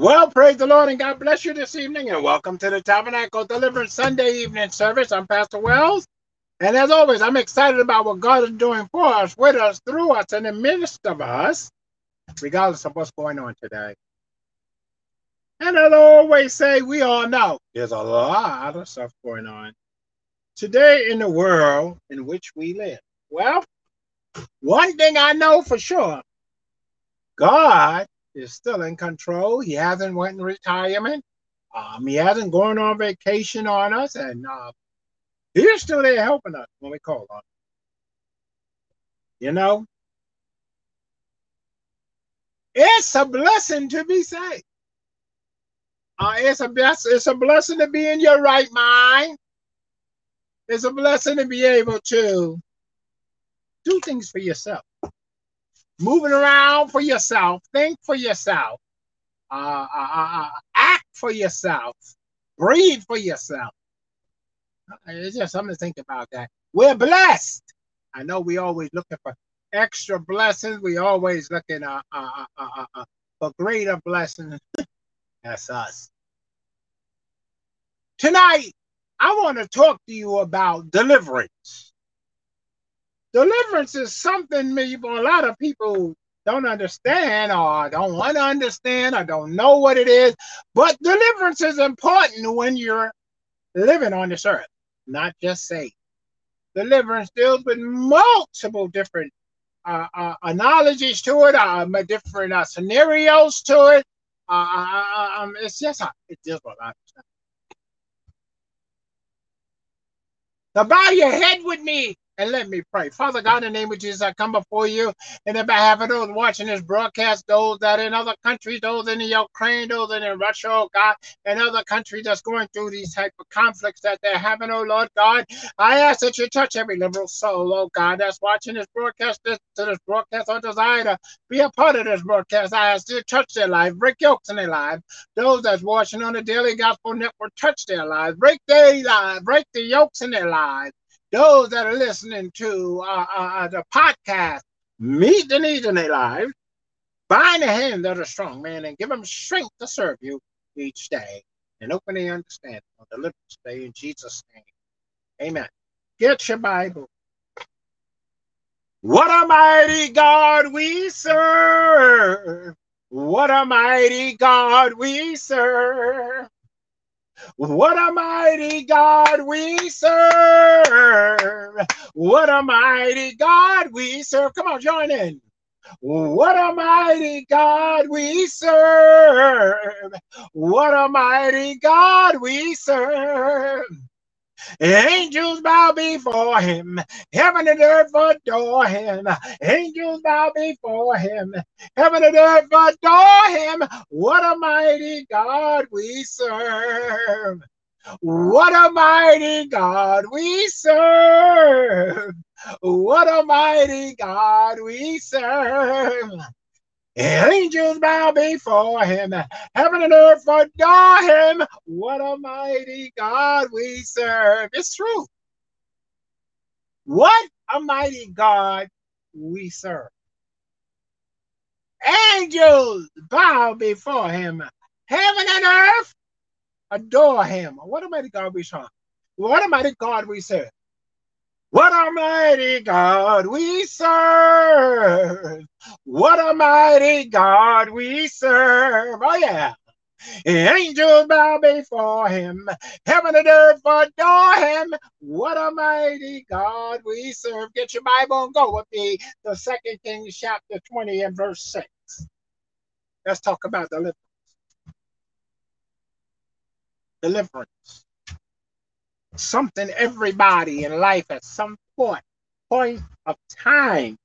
Well, praise the Lord and God bless you this evening and welcome to the Tabernacle Deliverance Sunday evening service. I'm Pastor Wells. And as always, I'm excited about what God is doing for us, with us, through us, and in the midst of us, regardless of what's going on today. And as I always say, we all know there's a lot of stuff going on today in the world in which we live. Well, one thing I know for sure God is still in control. He hasn't went in retirement. Um, he hasn't gone on vacation on us, and uh, he's still there helping us when we call on him. You know, it's a blessing to be saved. Uh, it's a bless, it's a blessing to be in your right mind. It's a blessing to be able to do things for yourself moving around for yourself, think for yourself, uh, uh, uh, uh, act for yourself, breathe for yourself. It's just something to think about that. We're blessed. I know we always looking for extra blessings. We always looking uh, uh, uh, uh, uh for greater blessings. That's us. Tonight, I want to talk to you about deliverance. Deliverance is something maybe a lot of people don't understand or don't want to understand or don't know what it is. But deliverance is important when you're living on this earth, not just saved. Deliverance deals with multiple different uh, uh, analogies to it, uh, different uh, scenarios to it. Uh, uh, uh um, it's just it deals with a lot. So bow your head with me and let me pray. Father God, in the name of Jesus, I come before you in the behalf of those watching this broadcast, those that in other countries, those in the Ukraine, those in Russia, oh God, and other countries that's going through these type of conflicts that they're having, oh Lord God. I ask that you touch every liberal soul, oh God, that's watching this broadcast, this, to this broadcast or desire to be a part of this broadcast. I ask you to touch their life, break yokes in their life. Those that's watching on the Daily Gospel Network, touch their lives, break their lives, break the yokes in their lives those that are listening to uh, uh, uh, the podcast meet the needs in their lives, bind the hand that are strong, man, and give them strength to serve you each day and open the understanding of the living day in Jesus' name. Amen. Get your Bible. What a mighty God we serve. What a mighty God we serve. What a mighty God we serve. What a mighty God we serve. Come on, join in. What a mighty God we serve. What a mighty God we serve. Angels bow before him. Heaven and earth adore him. Angels bow before him. Heaven and earth adore him. What a mighty God we serve. What a mighty God we serve. What a mighty God we serve. Angels bow before him. Heaven and earth adore him. What a mighty God we serve. It's true. What a mighty God we serve. Angels bow before him. Heaven and earth adore him. What a mighty God we serve. What a mighty God we serve. What a mighty God we serve. What a mighty God we serve. Oh, yeah. Angels bow before him. Heaven and earth adore him. What a mighty God we serve. Get your Bible and go with me to Second Kings chapter 20 and verse 6. Let's talk about deliverance. Deliverance something everybody in life at some point point of time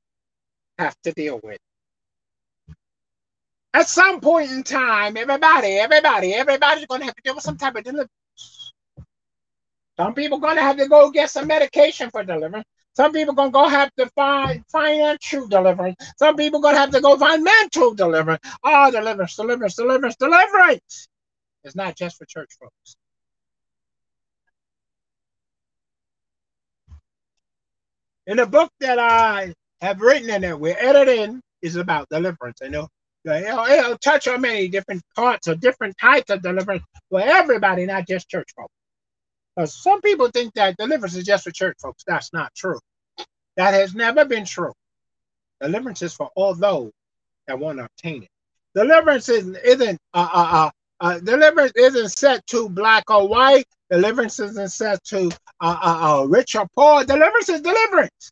have to deal with. At some point in time, everybody, everybody, everybody's going to have to deal with some type of deliverance. Some people going to have to go get some medication for deliverance. Some people going to go have to find financial deliverance. Some people going to have to go find mental deliverance. Oh, deliverance, deliverance, deliverance, deliverance. It's not just for church folks. In the book that I have written and that we're editing is about deliverance. I know It'll, it'll touch on many different parts or different types of deliverance for everybody, not just church folks. Because some people think that deliverance is just for church folks. That's not true. That has never been true. Deliverance is for all those that want to obtain it. Deliverance isn't, isn't uh, uh, uh, uh, deliverance isn't set to black or white. Deliverance isn't set to uh, uh, uh, rich or poor. Deliverance is deliverance.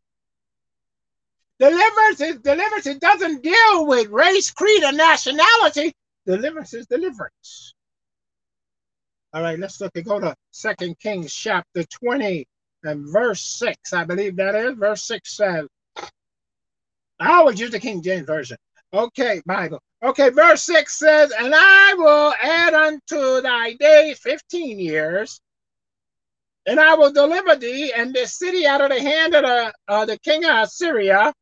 Deliverance is deliverance. It doesn't deal with race, creed, or nationality. Deliverance is deliverance. All right, let's look and go to Second Kings chapter 20 and verse 6. I believe that is. Verse 6 says, I always use the King James Version. Okay, Bible. Okay, verse 6 says, And I will add unto thy days 15 years, and I will deliver thee and this city out of the hand of the, uh, the king of Assyria,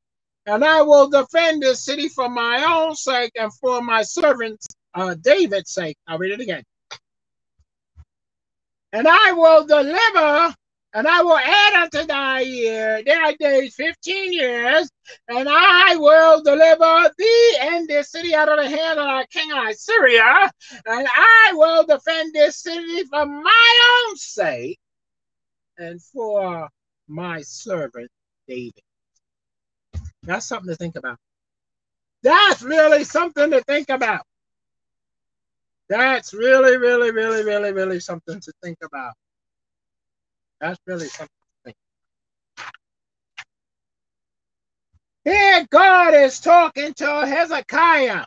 and I will defend this city for my own sake and for my servants uh, David's sake. I'll read it again. And I will deliver and I will add unto thy year thy days fifteen years, and I will deliver thee and this city out of the hand of thy king of Assyria, and I will defend this city for my own sake and for my servant David. That's something to think about. That's really something to think about. That's really, really, really, really, really something to think about. That's really something. Here, God is talking to Hezekiah.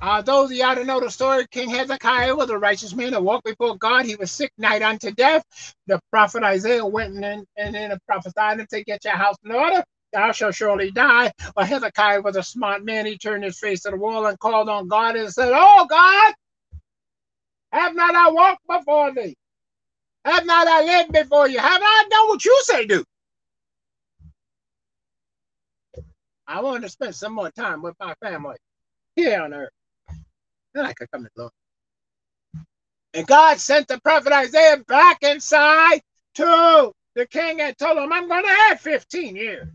Uh, those of y'all that know the story, King Hezekiah was a righteous man that walked before God. He was sick night unto death. The prophet Isaiah went and, then, and, and prophesied him to get your house in order. Thou shalt surely die. But Hezekiah was a smart man. He turned his face to the wall and called on God and said, Oh God, have not I walked before thee? Have not I lived before you? Have I done what you say do? I want to spend some more time with my family here on earth. Then I could come to Lord. And God sent the prophet Isaiah back inside to the king and told him, I'm going to add 15 years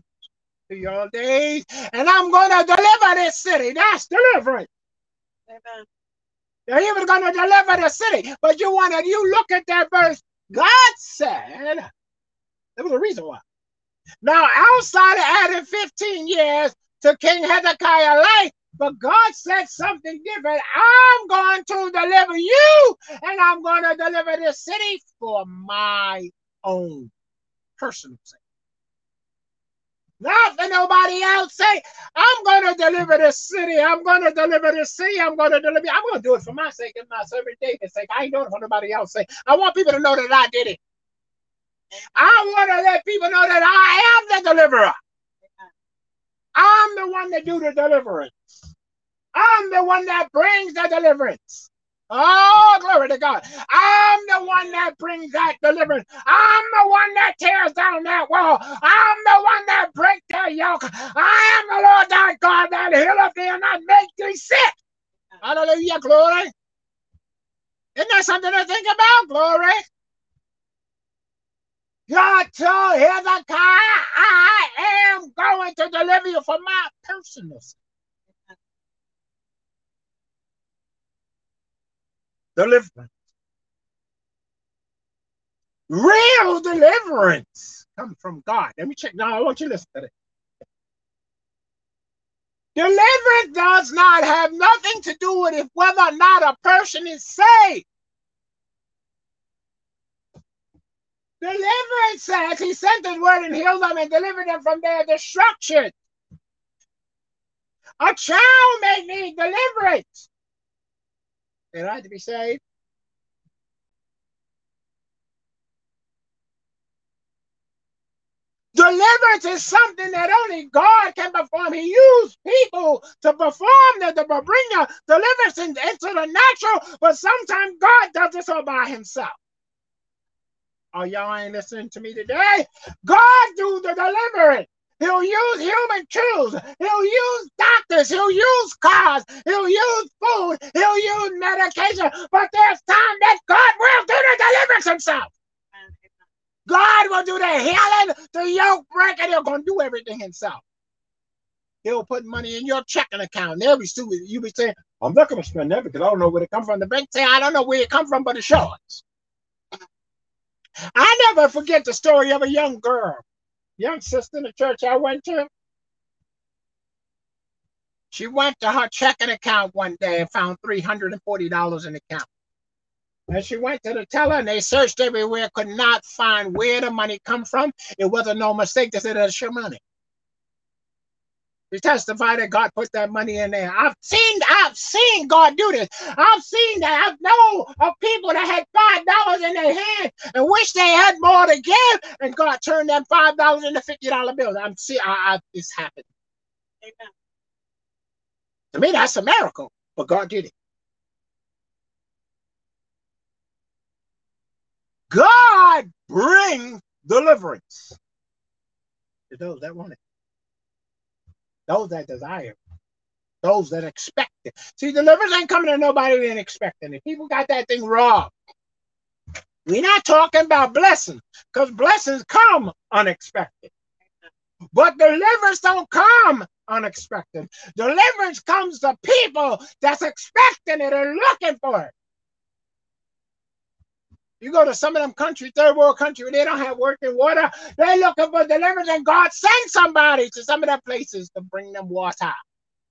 to your days, and I'm going to deliver this city. That's deliverance. Amen. They're even going to deliver the city. But you want wanted, you look at that verse, God said, there was a reason why. Now, outside of adding 15 years to King Hezekiah's life, but God said something different. I'm going to deliver you, and I'm going to deliver this city for my own personal sake. Not for nobody else say, I'm going to deliver this city. I'm going to deliver this city. I'm going to deliver. I'm going to do it for my sake and my servant David's sake. I ain't doing it for nobody else Say, I want people to know that I did it. I want to let people know that I am the deliverer. I'm the one that do the deliverance. I'm the one that brings the deliverance. Oh, glory to God. I'm the one that brings that deliverance. I'm the one that tears down that wall. I'm the one that breaks that yoke. I am the Lord thy God that healeth thee and not make thee sick. Hallelujah, glory. Isn't that something to think about? Glory. God told Hezekiah, I am going to deliver you from my personal sin. Deliverance. Real deliverance comes from God. Let me check. Now, I want you to listen to this. Deliverance does not have nothing to do with if whether or not a person is saved. Deliverance says he sent his word and healed them and delivered them from their destruction. A child may need deliverance. Don't to be saved. Deliverance is something that only God can perform. He used people to perform the, to bring the deliverance into the natural, but sometimes God does this all by himself. Oh, y'all ain't listening to me today? God do the deliverance. He'll use human tools. He'll use doctors. He'll use cars. He'll use food. He'll use medication. But there's time that God will do the deliverance himself. God will do the healing, the yoke breaking. He'll going to do everything himself. He'll put money in your checking account. They'll stupid. You be saying, I'm not going to spend that because I don't know where it come from. The bank say, I don't know where it come from, but it's yours. I never forget the story of a young girl, young sister in the church I went to. She went to her checking account one day and found $340 in the account. And she went to the teller and they searched everywhere, could not find where the money come from. It wasn't no mistake. They said that's your money. She testified that God put that money in there. I've seen, I've seen God do this. I've seen that. I've known of people that had five dollars in their hand and wish they had more to give, and God turned that five dollars into fifty dollar bills. I'm see, I, I, this happened. Amen. To me, that's a miracle, but God did it. God bring deliverance to those that want it, those that desire, those that expect it. See, deliverance ain't coming to nobody that ain't expecting it. People got that thing wrong. We're not talking about blessings because blessings come unexpected. But deliverance don't come unexpected. Deliverance comes to people that's expecting it and looking for it. You go to some of them country, third world country, where they don't have working water. They're looking for deliverance, and God sends somebody to some of them places to bring them water,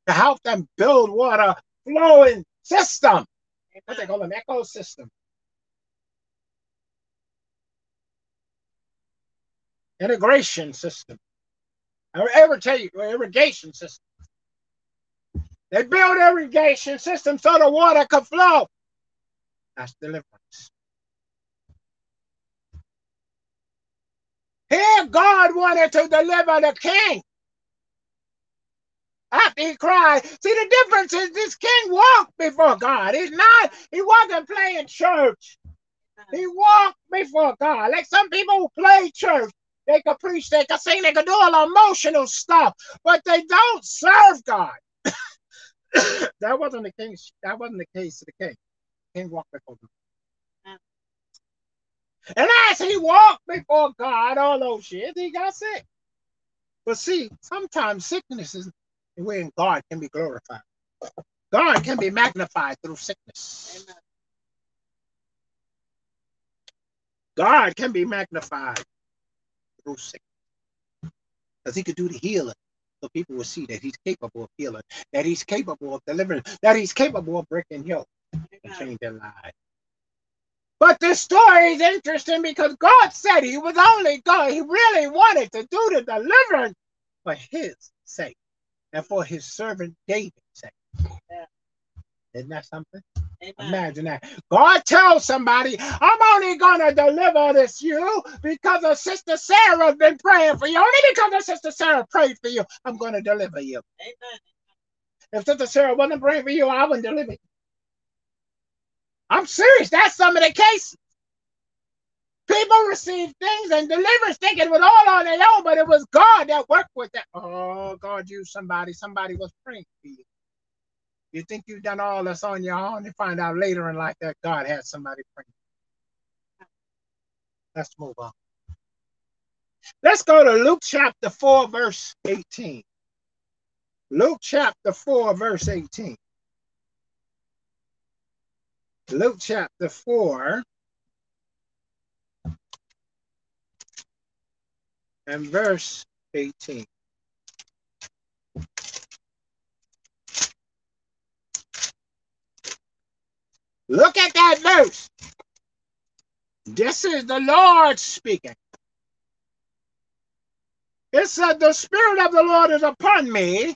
to help them build water flowing system. What they call an ecosystem. Integration system. Or irrigation system. They build irrigation system so the water could flow. That's deliverance. Here, God wanted to deliver the king. After he cried, see the difference is this king walked before God. He's not, he wasn't playing church. He walked before God. Like some people who play church, they could preach, they could sing, they could do all emotional stuff, but they don't serve God. that wasn't the case. That wasn't the case of the king. The king walked before God. And as he walked before God, all those years, he got sick. But see, sometimes sickness is when God can be glorified. God can be magnified through sickness. Amen. God can be magnified through sickness. Because he could do the healing. So people will see that he's capable of healing, that he's capable of delivering, that he's capable of breaking yoke and changing their lives. But this story is interesting because God said he was only God. He really wanted to do the deliverance for his sake and for his servant David's sake. Yeah. Isn't that something? Amen. Imagine that. God tells somebody, I'm only going to deliver this you because of Sister Sarah's been praying for you. Only because of Sister Sarah prayed for you, I'm going to deliver you. Amen. If Sister Sarah wasn't praying for you, I wouldn't deliver you. I'm serious. That's some of the cases. People receive things and deliverance thinking it was all on their own, but it was God that worked with that. Oh, God used somebody. Somebody was praying for you. You think you've done all this on your own, you find out later in life that God had somebody praying. Let's move on. Let's go to Luke chapter 4, verse 18. Luke chapter 4, verse 18. Luke chapter 4 and verse 18. Look at that verse. This is the Lord speaking. It said, The Spirit of the Lord is upon me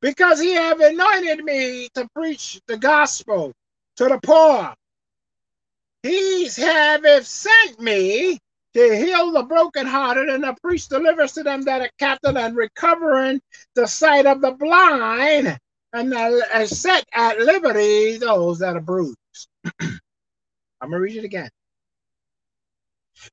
because he have anointed me to preach the gospel to the poor. He's have sent me to heal the brokenhearted and to preach deliverance to them that are captive and recovering the sight of the blind and uh, set at liberty those that are bruised. I'm going to read it again.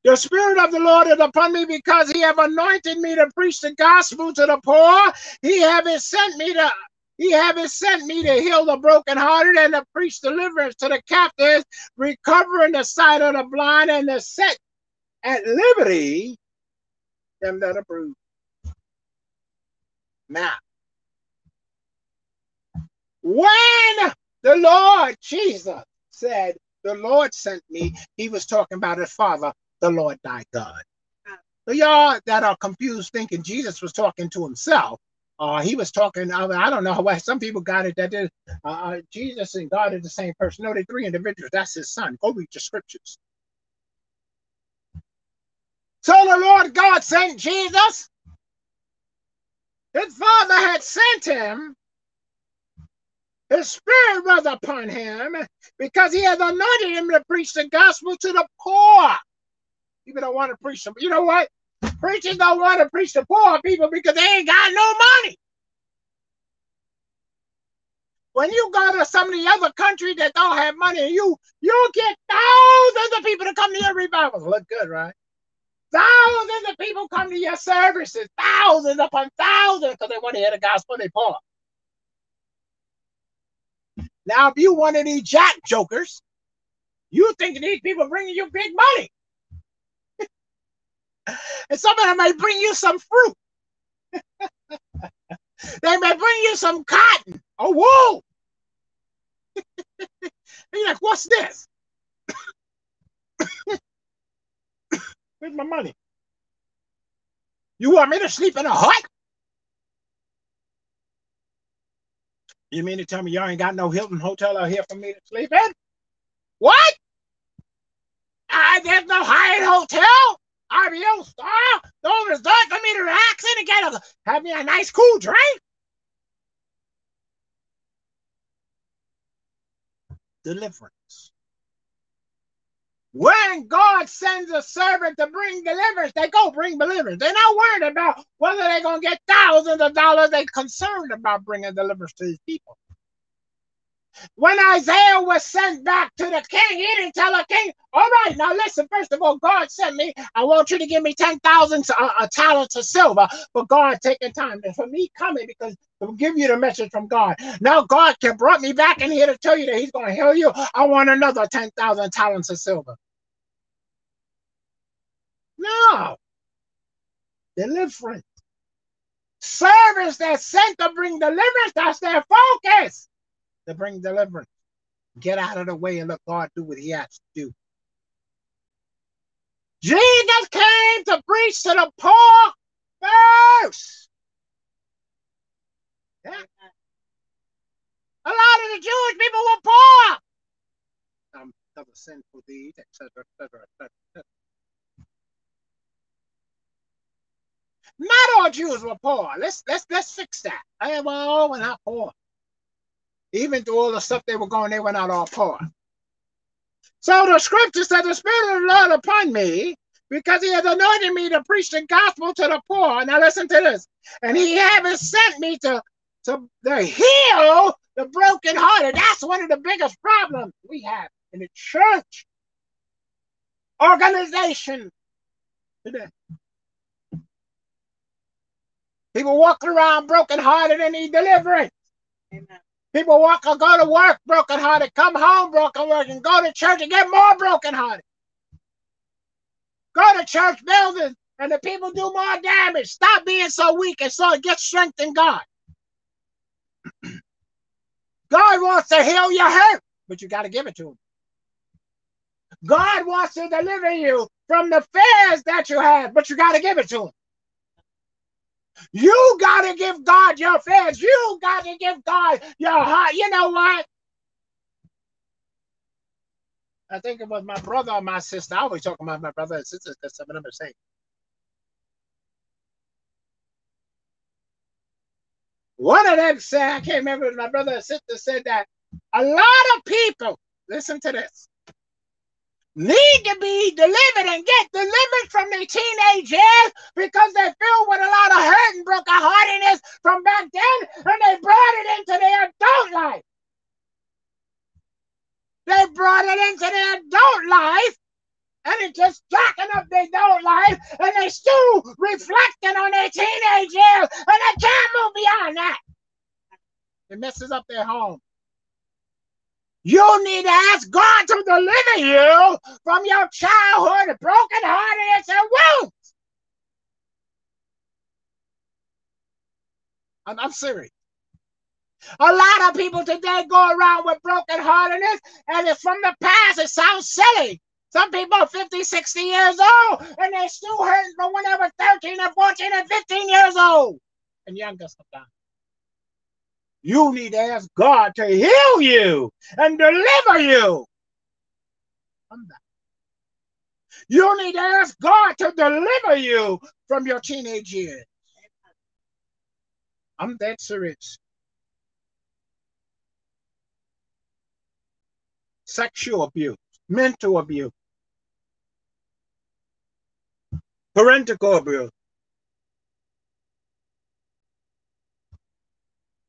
The Spirit of the Lord is upon me because he have anointed me to preach the gospel to the poor. He have sent me to he have sent me to heal the brokenhearted and to preach deliverance to the captives, recovering the sight of the blind and to set at liberty them that are bruised. Now, when the Lord Jesus said, The Lord sent me, he was talking about his Father, the Lord thy God. So y'all that are confused thinking Jesus was talking to himself, uh, he was talking, I, I don't know why some people got it that uh, uh, Jesus and God are the same person. No, they're three individuals. That's his son. Go read the scriptures. So the Lord God sent Jesus. His father had sent him. His spirit was upon him because he had anointed him to preach the gospel to the poor. People don't want to preach them. You know what? Preachers don't want to preach to poor people because they ain't got no money. When you go to some of the other countries that don't have money, you you get thousands of people to come to your revivals. Look good, right? Thousands of people come to your services, thousands upon thousands, because they want to hear the gospel. They poor. Now, if you one of these jack jokers, you think these people bringing you big money. And some of them may bring you some fruit. they may bring you some cotton or wool. you're like, what's this? Where's my money? You want me to sleep in a hut? You mean to tell me y'all ain't got no Hilton hotel out here for me to sleep in? What? Uh, there's no Hyatt hotel? RBO Star? No resort for me to relax in and get a, have me a nice cool drink? Deliverance. When God sends a servant to bring deliverance, they go bring deliverance. They're not worried about whether they're going to get thousands of dollars. They're concerned about bringing deliverance to these people. When Isaiah was sent back to the king, he didn't tell the king, All right, now listen, first of all, God sent me. I want you to give me 10,000 uh, talents of silver for God taking time. And for me coming, because to give you the message from God. Now God can brought me back in here to tell you that He's going to heal you. I want another 10,000 talents of silver. No. Deliverance. Service that's sent to bring deliverance, that's their focus to bring deliverance. Get out of the way and let God do what he has to do. Jesus came to preach to the poor first. Yeah. A lot of the Jewish people were poor. Um, of sinful deeds, etc., etc., etc. Not all Jews were poor. Let's let's let's fix that. I well, we're not poor. Even through all the stuff they were going, they were not all poor. So the scripture said, The Spirit of the Lord upon me, because he has anointed me to preach the gospel to the poor. Now listen to this. And he haven't sent me to, to, to heal the brokenhearted. That's one of the biggest problems we have in the church organization today. People walking around brokenhearted and need deliverance. Amen. People walk or go to work brokenhearted, come home brokenhearted, go to church and get more brokenhearted. Go to church buildings and the people do more damage. Stop being so weak and so get strength in God. God wants to heal your hurt, but you got to give it to him. God wants to deliver you from the fears that you have, but you got to give it to him. You got to give God your fears. You got to give God your heart. You know what? I think it was my brother or my sister. I always talk about my brother and sister because some of them are saying. One of them said, I can't remember, my brother or sister said that a lot of people, listen to this, need to be delivered and get delivered from their teenage years because they're filled with a lot of hurt and brokenheartedness from back then and they brought it into their adult life. They brought it into their adult life and it just jacking up their adult life and they're still reflecting on their teenage years and they can't move beyond that. It messes up their home. You need to ask God to deliver you from your childhood broken heartedness and wounds. I'm, I'm serious. A lot of people today go around with broken heartedness, and it's from the past. It sounds silly. Some people are 50, 60 years old, and they're still hurting from when they were 13 and 14 and 15 years old, and younger sometimes. You need to ask God to heal you and deliver you from that. You need to ask God to deliver you from your teenage years. I'm that serious. Sexual abuse, mental abuse, parental abuse,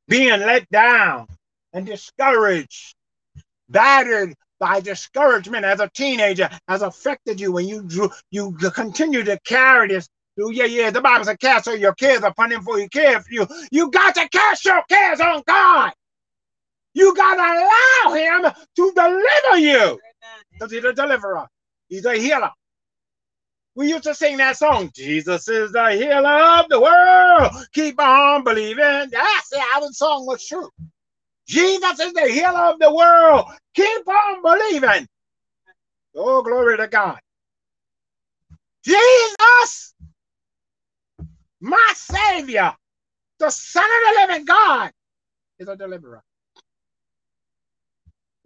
being let down and discouraged, battered by discouragement as a teenager has affected you when you drew, you continue to carry this through. yeah, yeah. The Bible says, cast all your cares upon him for he cares for you. You got to cast your cares on God. You got to allow him to deliver you. Because he's a deliverer. He's a healer. We used to sing that song, Jesus is the healer of the world. Keep on believing. That's the album song was true. Jesus is the healer of the world. Keep on believing. Oh, glory to God. Jesus, my Savior, the Son of the living God, is a deliverer.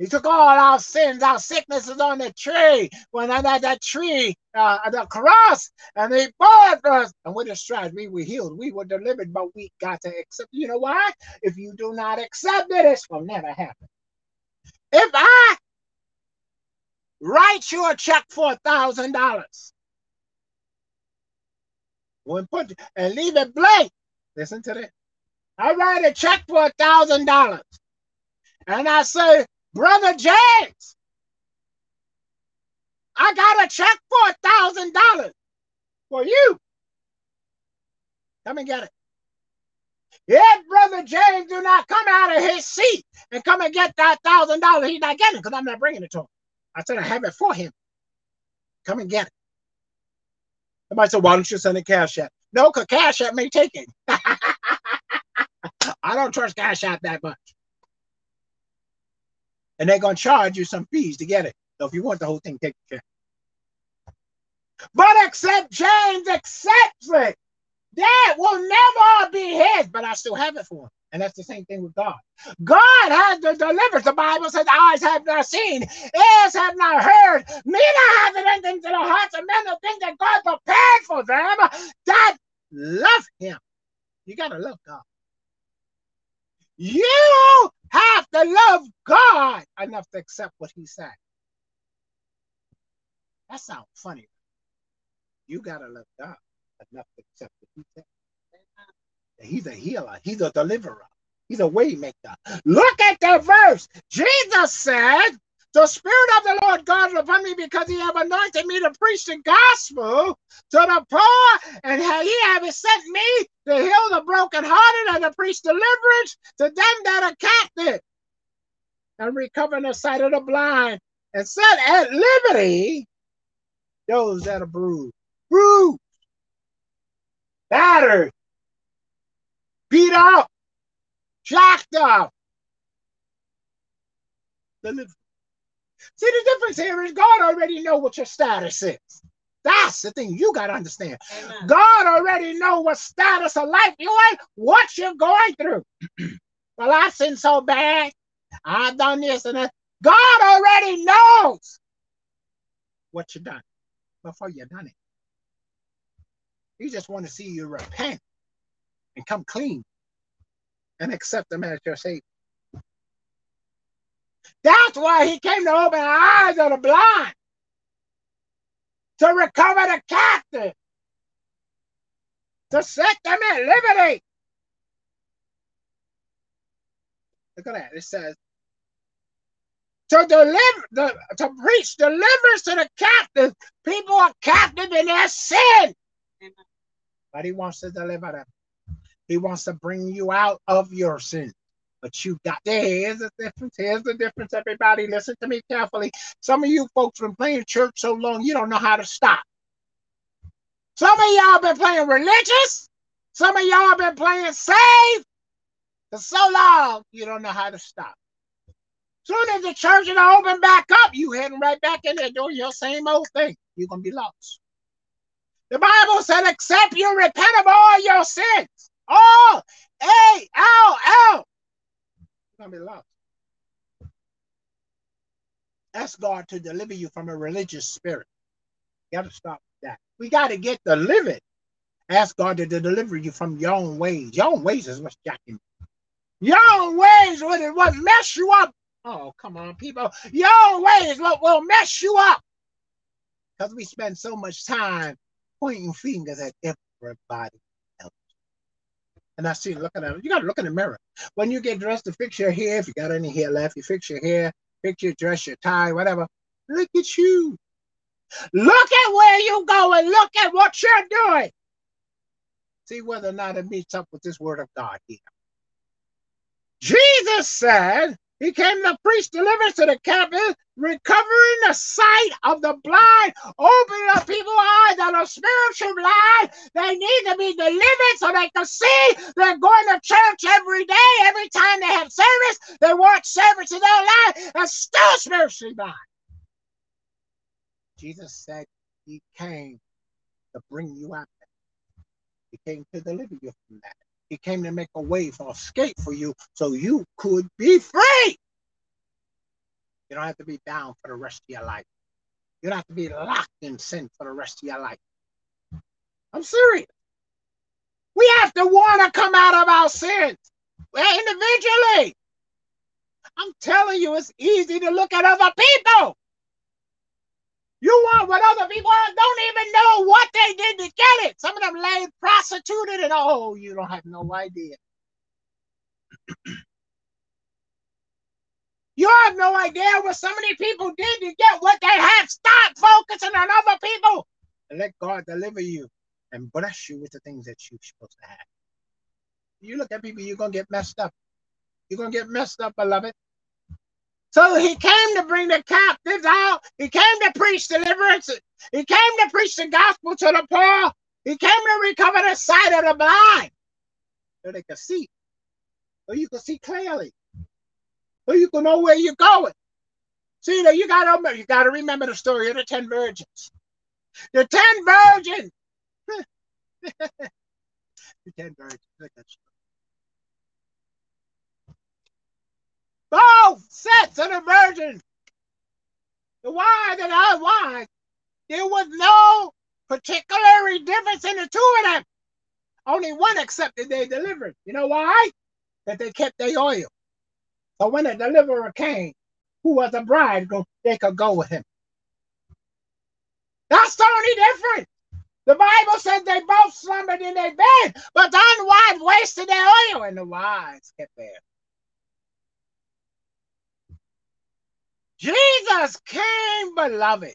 He took all our sins, our sicknesses on the tree, when that, that, that tree, uh, the cross, and he bore us. And with his stripes, we were healed. We were delivered, but we got to accept. You know why? If you do not accept it, it will never happen. If I write you a check for a thousand dollars, put and leave it blank. Listen to this. I write a check for a thousand dollars, and I say, Brother James, I got a check for a thousand dollars for you. Come and get it. If Brother James do not come out of his seat and come and get that thousand dollars, he's not getting it because I'm not bringing it to him. I said I have it for him. Come and get it. Somebody said, why don't you send a cash app? No, because cash app may take it. I don't trust cash app that much and they're to charge you some fees to get it. So if you want the whole thing taken care But except James accepts it. That will never be his, but I still have it for him. And that's the same thing with God. God has the deliverance. The Bible says, eyes have not seen, ears have not heard, neither has it entered into the hearts of men the things that God prepared for them that love him. You got to love God. You have to love God enough to accept what he said. That sounds funny. You gotta love God enough to accept what he said. He's a healer, he's a deliverer, he's a waymaker. Look at that verse. Jesus said, the Spirit of the Lord God is upon me because He have anointed me to preach the gospel to the poor, and He have sent me to heal the brokenhearted and to preach deliverance to them that are captive, and recovering the sight of the blind, and set at liberty those that are bruised, bruised, battered, beat up, jacked up. Deliver. See, the difference here is God already know what your status is. That's the thing you got to understand. Amen. God already know what status of life you in, what you're going through. well, I've sinned so bad. I've done this and that. God already knows what you done before you done it. He just want to see you repent and come clean and accept him as your savior. That's why he came to open the eyes of the blind, to recover the captive, to set them at liberty. Look at that. It says, to deliver, the, to preach deliverance to the captive. People are captive in their sin. But he wants to deliver them. He wants to bring you out of your sin. But you got there's a difference. Here's the difference, everybody. Listen to me carefully. Some of you folks been playing church so long you don't know how to stop. Some of y'all been playing religious. Some of y'all been playing safe. For so long, you don't know how to stop. Soon as the church is open back up, you heading right back in there doing your same old thing. You're gonna be lost. The Bible said, except you repent of all your sins. All A L L. Lost. Ask God to deliver you from a religious spirit. You gotta stop that. We gotta get delivered. Ask God to deliver you from your own ways. Your own ways is what's jacking. Your own ways what, what mess you up Oh, come on, people. Your own ways will mess you up. Because we spend so much time pointing fingers at everybody. And I see, looking at. You got to look in the mirror. When you get dressed to fix your hair, if you got any hair left, you fix your hair, fix your dress, your tie, whatever. Look at you. Look at where you're going. Look at what you're doing. See whether or not it meets up with this word of God here. Jesus said, he came to preach deliverance to the captive, recovering the sight of the blind, opening up people's eyes that are spiritual blind. They need to be delivered so they can see. They're going to church every day. Every time they have service, they watch service in their life and still spiritually blind. Jesus said he came to bring you out. He came to deliver you from that. He came to make a way for escape for you so you could be free. You don't have to be bound for the rest of your life. You don't have to be locked in sin for the rest of your life. I'm serious. We have to want to come out of our sins eh, individually. I'm telling you, it's easy to look at other people. You want what other people don't even know what they did to get it. Some of them lay prostituted and oh, you don't have no idea. you have no idea what so many people did to get what they have. Stop focusing on other people and let God deliver you and bless you with the things that you're supposed to have. You look at people, you're gonna get messed up. You're gonna get messed up, beloved. So he came to bring the captives out. He came to preach deliverance. He came to preach the gospel to the poor. He came to recover the sight of the blind. So they could see. So you can see clearly. So you can know where you're going. See that you gotta you gotta remember the story of the ten virgins. The ten virgins. the ten virgins. Both sets of the virgin, the wise and unwise, there was no particular difference in the two of them. Only one accepted their deliverance. You know why? That they kept their oil. So when the deliverer came, who was a bridegroom, they could go with him. That's only difference. The Bible says they both slumbered in their bed, but the unwise wasted their oil, and the wise kept theirs. Jesus came, beloved,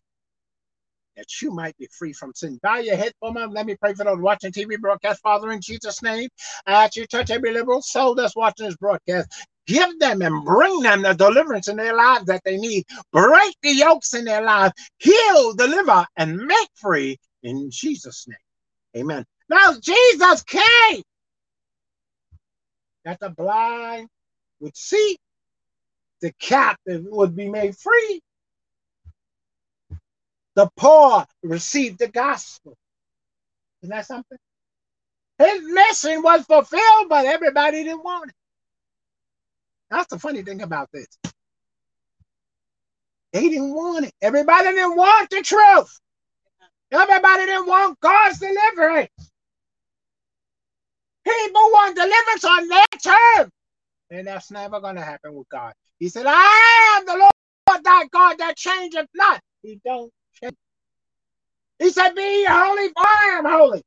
that you might be free from sin. Bow your head for. Let me pray for those watching TV broadcast. Father, in Jesus' name, I you to touch every liberal soul that's watching this broadcast. Give them and bring them the deliverance in their lives that they need. Break the yokes in their lives. Heal, deliver, and make free in Jesus' name. Amen. Now, Jesus came that the blind would see the captive would be made free. The poor received the gospel. Isn't that something? His mission was fulfilled, but everybody didn't want it. That's the funny thing about this. They didn't want it. Everybody didn't want the truth. Everybody didn't want God's deliverance. People want deliverance on their terms. And that's never going to happen with God. He said, I am the Lord thy God that changeth not. He don't change. He said, Be holy, for I am holy.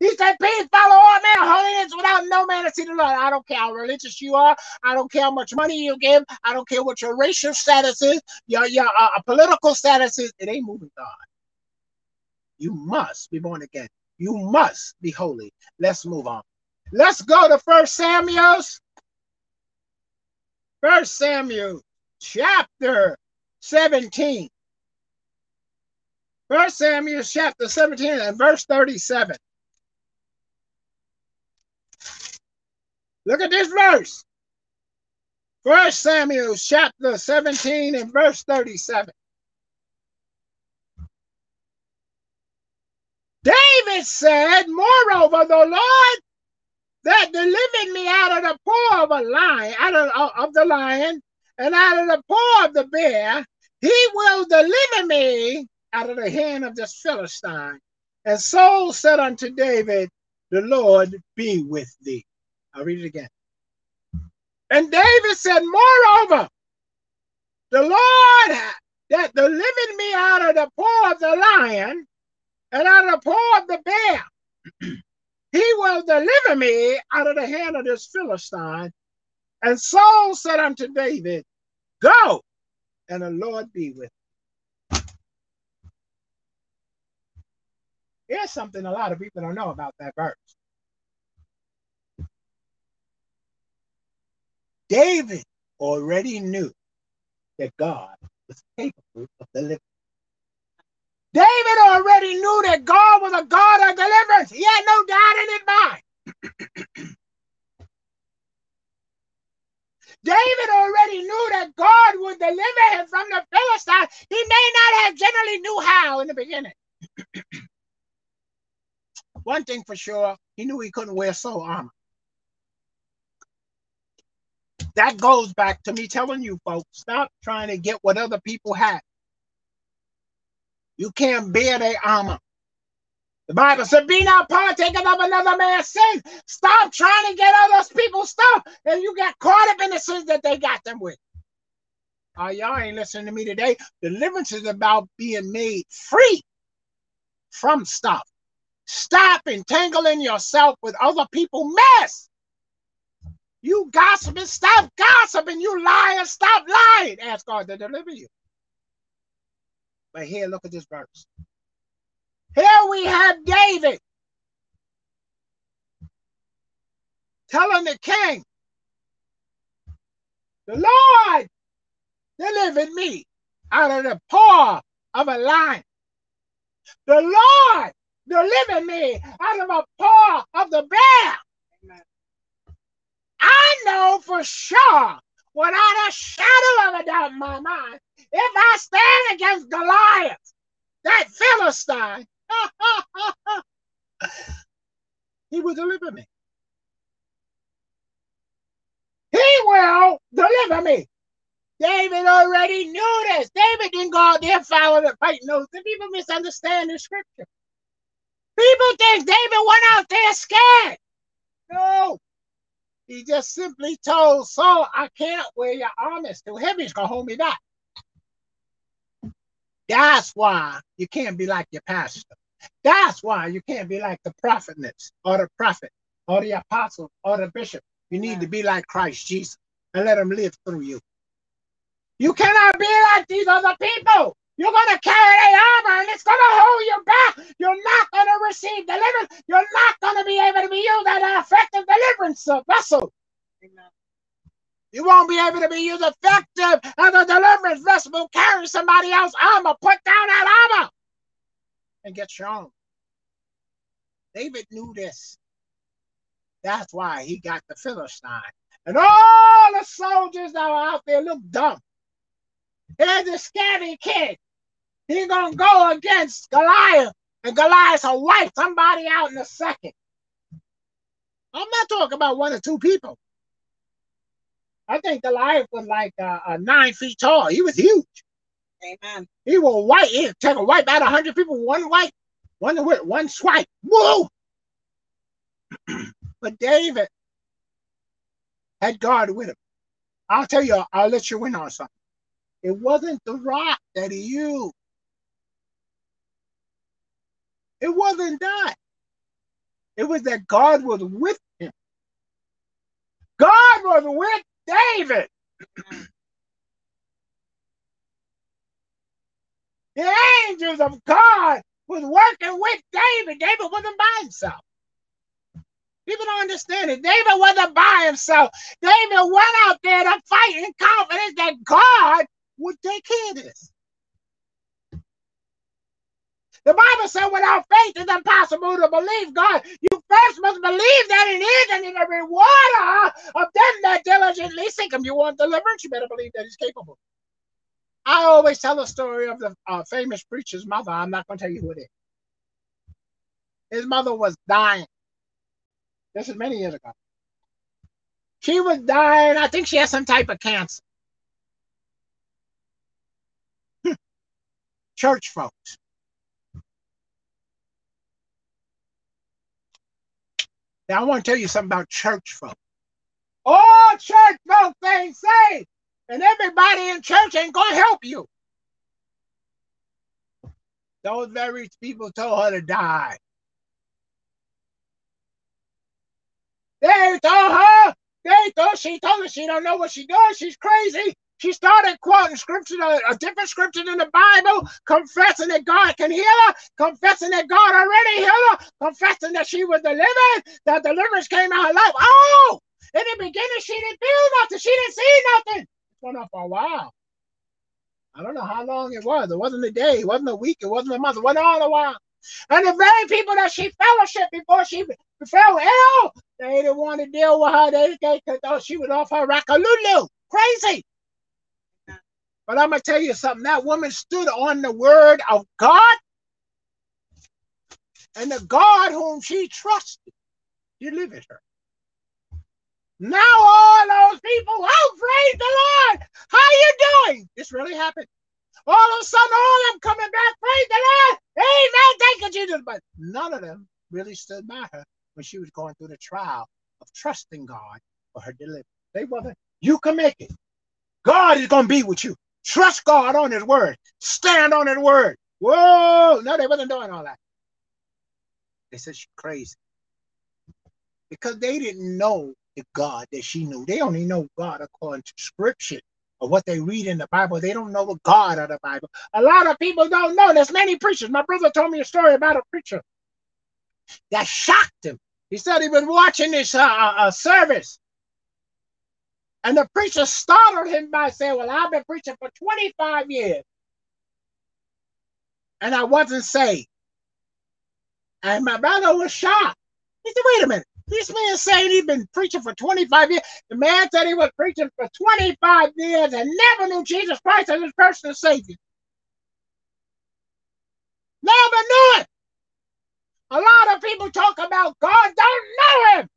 He said, Please follow all men holiness without no man to see the Lord. I don't care how religious you are. I don't care how much money you give. I don't care what your racial status is, your, your uh, uh political status is. It ain't moving God. You must be born again. You must be holy. Let's move on. Let's go to First Samuel's First Samuel chapter 17. First Samuel chapter 17 and verse 37. Look at this verse. First Samuel chapter 17 and verse 37. David said, Moreover, the Lord that delivered me out of the paw of a lion, out of, uh, of the lion, and out of the paw of the bear, he will deliver me out of the hand of this Philistine. And Saul said unto David, The Lord be with thee. I'll read it again. And David said, Moreover, the Lord that delivered me out of the paw of the lion and out of the paw of the bear, he will deliver me out of the hand of this Philistine. And Saul said unto David, Go, and the Lord be with you. Here's something a lot of people don't know about that verse. David already knew that God was capable of delivering. David already knew that God was a God of deliverance. He had no doubt in his mind. David already knew that God would deliver him from the Philistines. He may not have generally knew how in the beginning. One thing for sure, he knew he couldn't wear Saul armor. That goes back to me telling you folks, stop trying to get what other people have. You can't bear their armor. The Bible said, be not partaking of another man's sin. Stop trying to get other people's stuff and you get caught up in the sins that they got them with. Oh, y'all ain't listening to me today. Deliverance is about being made free from stuff. Stop entangling yourself with other people's mess. You gossiping, stop gossiping. You lying, stop lying. Ask God to deliver you. But here, look at this verse. Here we have David telling the king, The Lord delivered me out of the paw of a lion. The Lord delivered me out of the paw of the bear. I know for sure, without a shadow of a doubt in my mind, if I stand against Goliath, that Philistine, he will deliver me. He will deliver me. David already knew this. David didn't go out there following the fighting those. The people misunderstand the scripture. People think David went out there scared. No. He just simply told Saul, I can't wear your armor. It's too heavy. It's going to hold me back. That's why you can't be like your pastor. That's why you can't be like the prophetess or the prophet or the apostle or the bishop. You need to be like Christ Jesus and let him live through you. You cannot be like these other people. You're going to carry the armor and it's going to hold you back. You're not going to receive deliverance. You're not going to be able to be used as an effective deliverance vessel. Amen. You won't be able to be used effective as a deliverance vessel. Carry somebody else's armor. Put down that armor and get your own. David knew this. That's why he got the Philistine. And all the soldiers that were out there looked dumb. Here's a scary kid He's gonna go against Goliath, and Goliath will wipe somebody out in a second. I'm not talking about one or two people. I think Goliath was like uh, uh, nine feet tall. He was huge. Amen. He will wipe. He'll take a wipe out a hundred people. One wipe, one one swipe. Whoa! but David had God with him. I'll tell you. I'll let you in on something. It wasn't the rock that he used. It wasn't that. It was that God was with him. God was with David. the angels of God was working with David. David wasn't by himself. People don't understand it. David wasn't by himself. David went out there to fight in confidence that God would take care of this. The Bible said without faith it's impossible to believe God. First must believe that it is and in a rewarder of them that diligently seek him. You want deliverance? You better believe that he's capable. I always tell the story of the uh, famous preacher's mother. I'm not going to tell you who it is. His mother was dying. This is many years ago. She was dying. I think she had some type of cancer. Church folks. Now I want to tell you something about church folk. All church folk ain't saved, and everybody in church ain't gonna help you. Those very people told her to die. They told her, they thought she told her she don't know what she does. She's crazy. She started quoting scripture, a, different scripture in the Bible, confessing that God can heal her, confessing that God already healed her, confessing that she was delivered, that deliverance came out of her life. Oh, in the beginning, she didn't feel nothing. She didn't see nothing. It went on for a while. I don't know how long it was. It wasn't a day. It wasn't a week. It wasn't a month. It went on a while. And the very people that she fellowship before she fell ill, they didn't want to deal with her. They, they thought she was off her rackalulu. Crazy. But I'm going to tell you something. That woman stood on the word of God and the God whom she trusted delivered her. Now all those people, oh, praise the Lord. How you doing? This really happened. All of a sudden, all of them coming back, praise the Lord. Amen. Thank you, Jesus. But none of them really stood by her when she was going through the trial of trusting God for her deliverance. They wasn't, you can make it. God is going to be with you. Trust God on his word. Stand on his word. Whoa. No, they wasn't doing all that. They said she's crazy. Because they didn't know the God that she knew. They only know God according to scripture or what they read in the Bible. They don't know the God of the Bible. A lot of people don't know. There's many preachers. My brother told me a story about a preacher that shocked him. He said he was watching this uh, uh, uh service and the preacher startled him by saying, Well, I've been preaching for 25 years and I wasn't saved. And my brother was shocked. He said, Wait a minute. This man saying he's been preaching for 25 years. The man said he was preaching for 25 years and never knew Jesus Christ as his personal Savior. Never knew it. A lot of people talk about God, don't know him,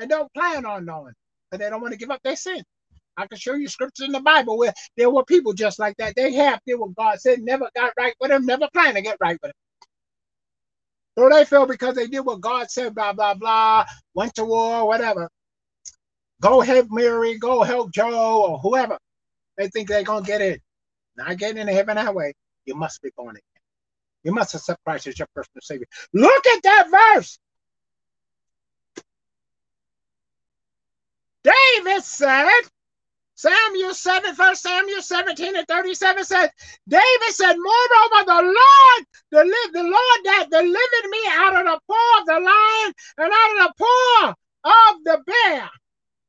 and don't plan on knowing but they don't want to give up their sin. I can show you scriptures in the Bible where there were people just like that. They have did what God said, never got right with them, never planned to get right with him. So they feel because they did what God said, blah, blah, blah, went to war, whatever. Go help Mary, go help Joe, or whoever. They think they're going to get in. Not getting into heaven that way. You must be born again. You must accept Christ as your personal Savior. Look at that verse. David said, Samuel 7, first Samuel 17 and 37 says, David said, Moreover, the Lord, the, the Lord that delivered me out of the paw of the lion and out of the paw of the bear,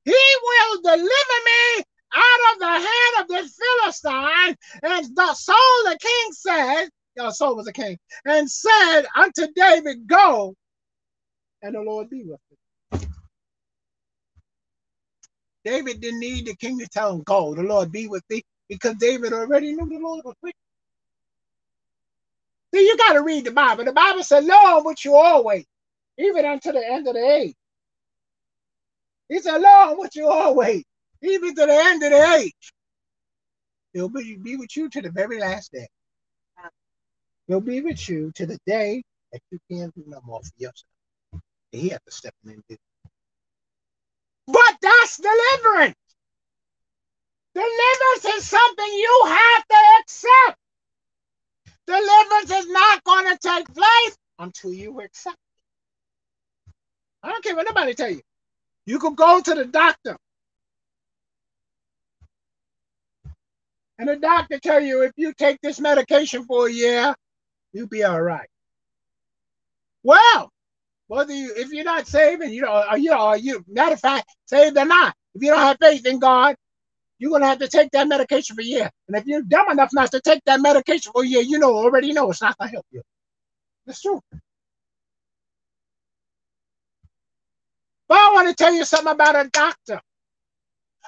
he will deliver me out of the hand of this Philistine. And the Saul the king said, your Saul was a king, and said unto David, Go, and the Lord be with you. David didn't need the king to tell him, Go, the Lord be with thee, because David already knew the Lord was with him. See, you got to read the Bible. The Bible said, Lo, with you always, even unto the end of the age. He said, Lo, with you always, even to the end of the age. He'll be, be with you to the very last day. He'll be with you to the day that you can't do no more for yourself. And he has to step in and do but that's deliverance. Deliverance is something you have to accept. Deliverance is not going to take place until you accept it. I don't care what nobody tell you. You can go to the doctor. And the doctor tell you if you take this medication for a year, you'll be all right. Well, whether you if you're not saving, you know, are you are you matter of fact, saved or not, if you don't have faith in God, you're gonna have to take that medication for a year. And if you're dumb enough not to take that medication for a year, you know already know it's not gonna help you. That's true. But I want to tell you something about a doctor.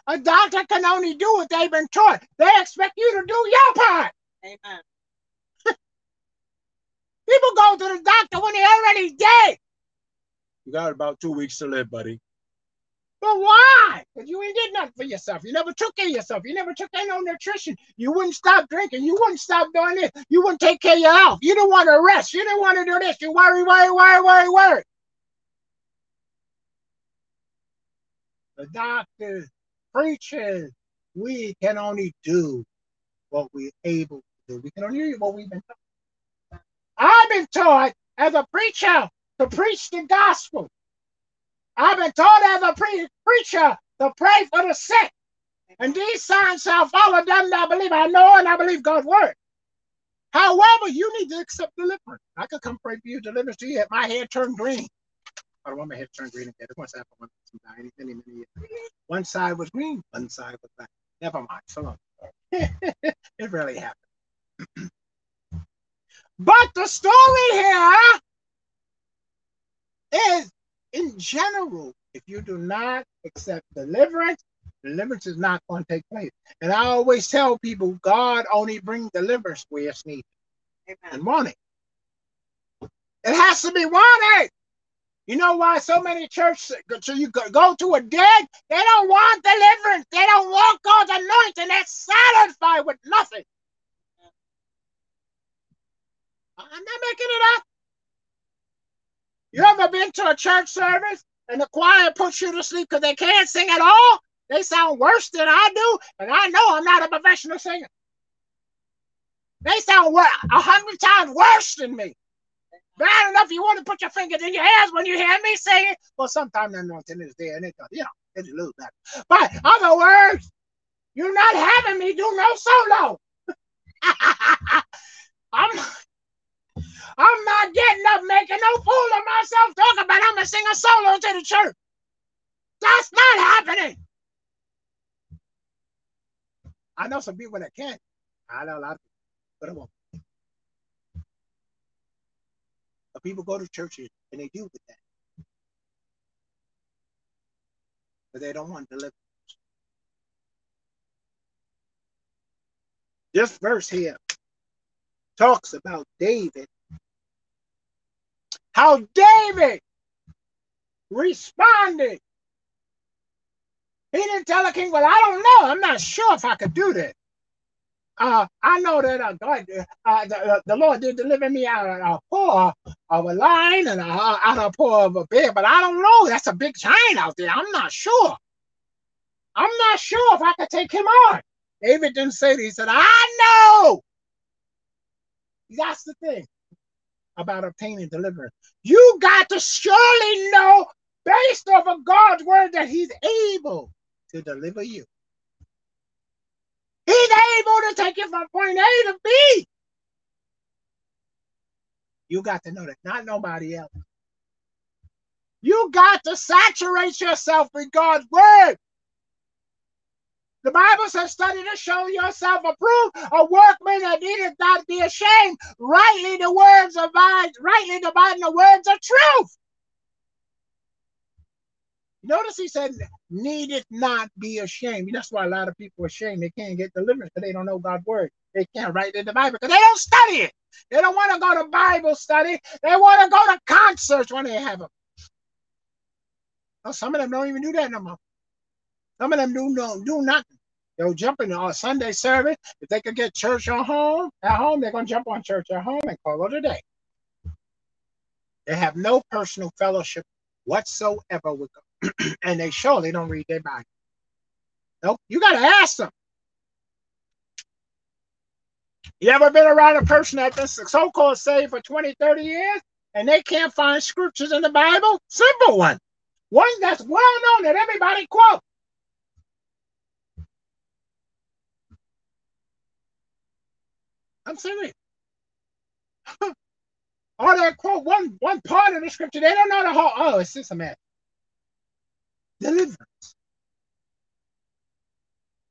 A doctor can only do what they've been taught. They expect you to do your part. Amen. People go to the doctor when they're already dead. You got about two weeks to live, buddy. But why? Because you ain't did nothing for yourself. You never took care of yourself. You never took of no nutrition. You wouldn't stop drinking. You wouldn't stop doing this. You wouldn't take care of your health. You didn't want to rest. You didn't want to do this. You worry, worry, worry, worry, worry. The doctors, preachers, we can only do what we're able to do. We can only do what we've been taught. I've been taught as a preacher to preach the gospel. I've been taught as a pre- preacher to pray for the sick. And these signs shall follow them that I believe. I know and I believe God's word. However, you need to accept deliverance. I could come pray for you, deliverance to you. If my hair turned green. I don't want my hair to turn green again. It once many, many, many years. One side was green, one side was black. Never mind. So long. it really happened. but the story here is in general, if you do not accept deliverance, deliverance is not going to take place. And I always tell people, God only brings deliverance where it's needed Amen. and wanted. It has to be wanted. You know why so many churches, so you go to a dead, they don't want deliverance. They don't want God's anointing. They're satisfied with nothing. I'm not making it up. You ever been to a church service and the choir puts you to sleep because they can't sing at all? They sound worse than I do, and I know I'm not a professional singer. They sound a hundred times worse than me. Bad enough you want to put your fingers in your hands when you hear me singing. Well, sometimes the anointing is there and it you know, it's a little better. But other words, you're not having me do no solo. I'm I'm not getting up making no fool of myself talking about I'm gonna sing a solo to the church. That's not happening. I know some people that can't. I know a lot of people, but it won't. But people go to churches and they deal with that. But they don't want deliverance. This verse here talks about David how David responded. He didn't tell the king, Well, I don't know. I'm not sure if I could do that. Uh, I know that uh, God, uh, the, uh, the, Lord did deliver me out of a paw of a lion and uh, out of a paw of a bear, but I don't know. That's a big giant out there. I'm not sure. I'm not sure if I could take him on. David didn't say that. He said, I know. That's the thing about obtaining deliverance. You got to surely know, based off of God's word, that He's able to deliver you. He's able to take you from point A to B. You got to know that, not nobody else. You got to saturate yourself with God's word. The Bible says, study to show yourself approved, a workman that needeth not be ashamed, rightly the words of mine, rightly dividing the words of truth. Notice he said, needeth not be ashamed. That's why a lot of people are ashamed. They can't get deliverance because they don't know God's word. They can't write in the Bible because they don't study it. They don't want to go to Bible study. They want to go to concerts when they have them. Well, oh, some of them don't even do that no more. Some of them do no do nothing. They'll jump in on Sunday service. If they could get church at home, at home, they're gonna jump on church at home and call it a day. They have no personal fellowship whatsoever with God. and they surely don't read their Bible. Nope. You gotta ask them. You ever been around a person that's been so-called saved for 20, 30 years and they can't find scriptures in the Bible? Simple one. One that's well known that everybody quotes. I'm serious. or they quote one one part of the scripture. They don't know the whole. Oh, it's mess. Deliverance.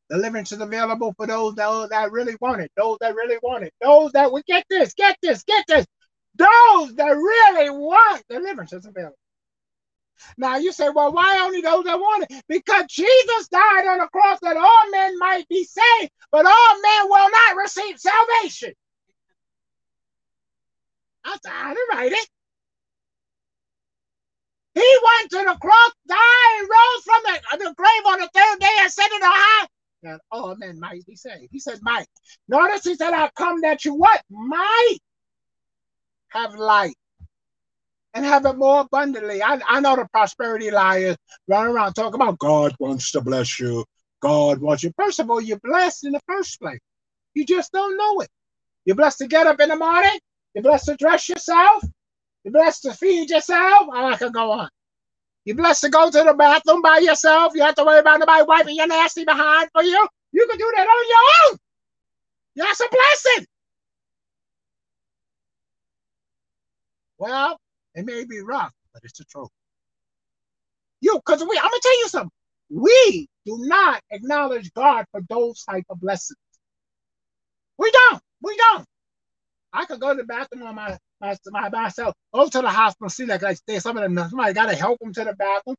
Deliverance is available for those that, that really want it. Those that really want it. Those that would get this, get this, get this. Those that really want deliverance is available. Now you say, well, why only those that want it? Because Jesus died on the cross that all men might be saved, but all men will not receive salvation. How to write it. He went to the cross, died, and rose from the, uh, the grave on the third day and said it on high that all men might be saved. He said, might. Notice he said, I come that you what? Might have life and have it more abundantly. I, I know the prosperity liars run around talking about God wants to bless you. God wants you. First of all, you're blessed in the first place. You just don't know it. You're blessed to get up in the morning. You're blessed to dress yourself. You're blessed to feed yourself. I can go on. You're blessed to go to the bathroom by yourself. You have to worry about nobody wiping your nasty behind for you. You can do that on your own. That's a blessing. Well, it may be rough, but it's the truth. You, because we, I'm gonna tell you something. We do not acknowledge God for those type of blessings. We don't. We don't. I could go to the bathroom on my, my, my myself, go to the hospital, see like, like some of them, somebody got to help them to the bathroom.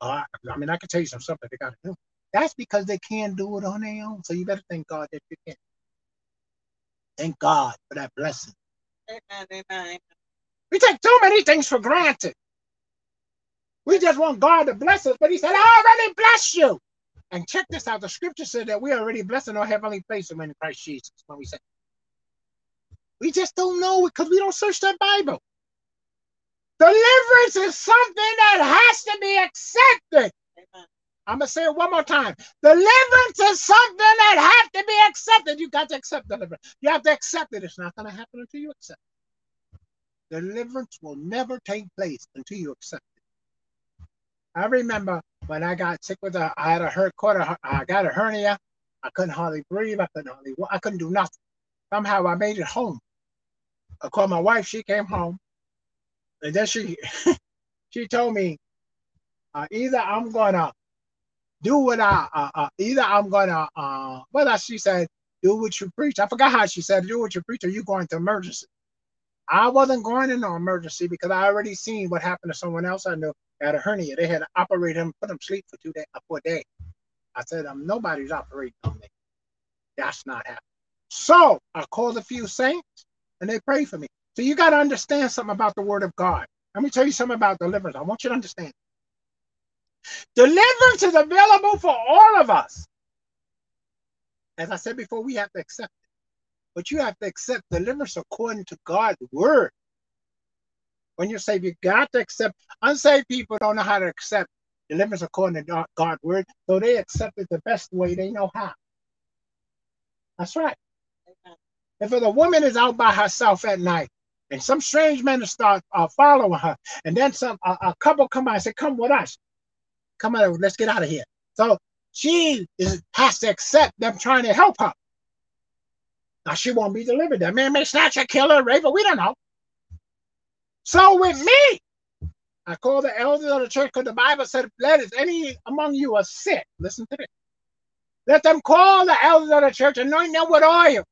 Uh, I mean, I can tell you some stuff that they got to do. That's because they can't do it on their own. So you better thank God that you can. Thank God for that blessing. Amen, amen. We take too many things for granted. We just want God to bless us, but He said, I already bless you. And check this out the scripture said that we already blessed in our heavenly place in Christ Jesus. When we say, we just don't know it because we don't search that Bible. Deliverance is something that has to be accepted. Amen. I'm gonna say it one more time. Deliverance is something that has to be accepted. You got to accept deliverance. You have to accept it. It's not gonna happen until you accept it. Deliverance will never take place until you accept it. I remember when I got sick with a, I had a hurt quarter, I got a hernia. I couldn't hardly breathe. I couldn't hardly, I couldn't do nothing. Somehow I made it home. I called my wife. She came home, and then she, she told me, uh, either I'm gonna do what I, uh, uh, either I'm gonna, uh, well, she said, do what you preach. I forgot how she said, do what you preach, or you going to emergency. I wasn't going in no emergency because I already seen what happened to someone else I knew had a hernia. They had to operate him, put him sleep for two days, uh, for a day. I said, um, nobody's operating on me. That's not happening. So I called a few saints and they prayed for me. So you got to understand something about the word of God. Let me tell you something about deliverance. I want you to understand. Deliverance is available for all of us. As I said before, we have to accept but you have to accept deliverance according to God's word. When you say you got to accept, unsaved people don't know how to accept deliverance according to God's word, so they accept it the best way they know how. That's right. If a woman is out by herself at night and some strange men start uh, following her, and then some uh, a couple come by and say, "Come with us, come on, let's get out of here." So she is, has to accept them trying to help her. Now she won't be delivered. That man may snatch a killer, rape, but we don't know. So with me, I call the elders of the church because the Bible said, let if any among you are sick, listen to this. Let them call the elders of the church, anoint them with oil.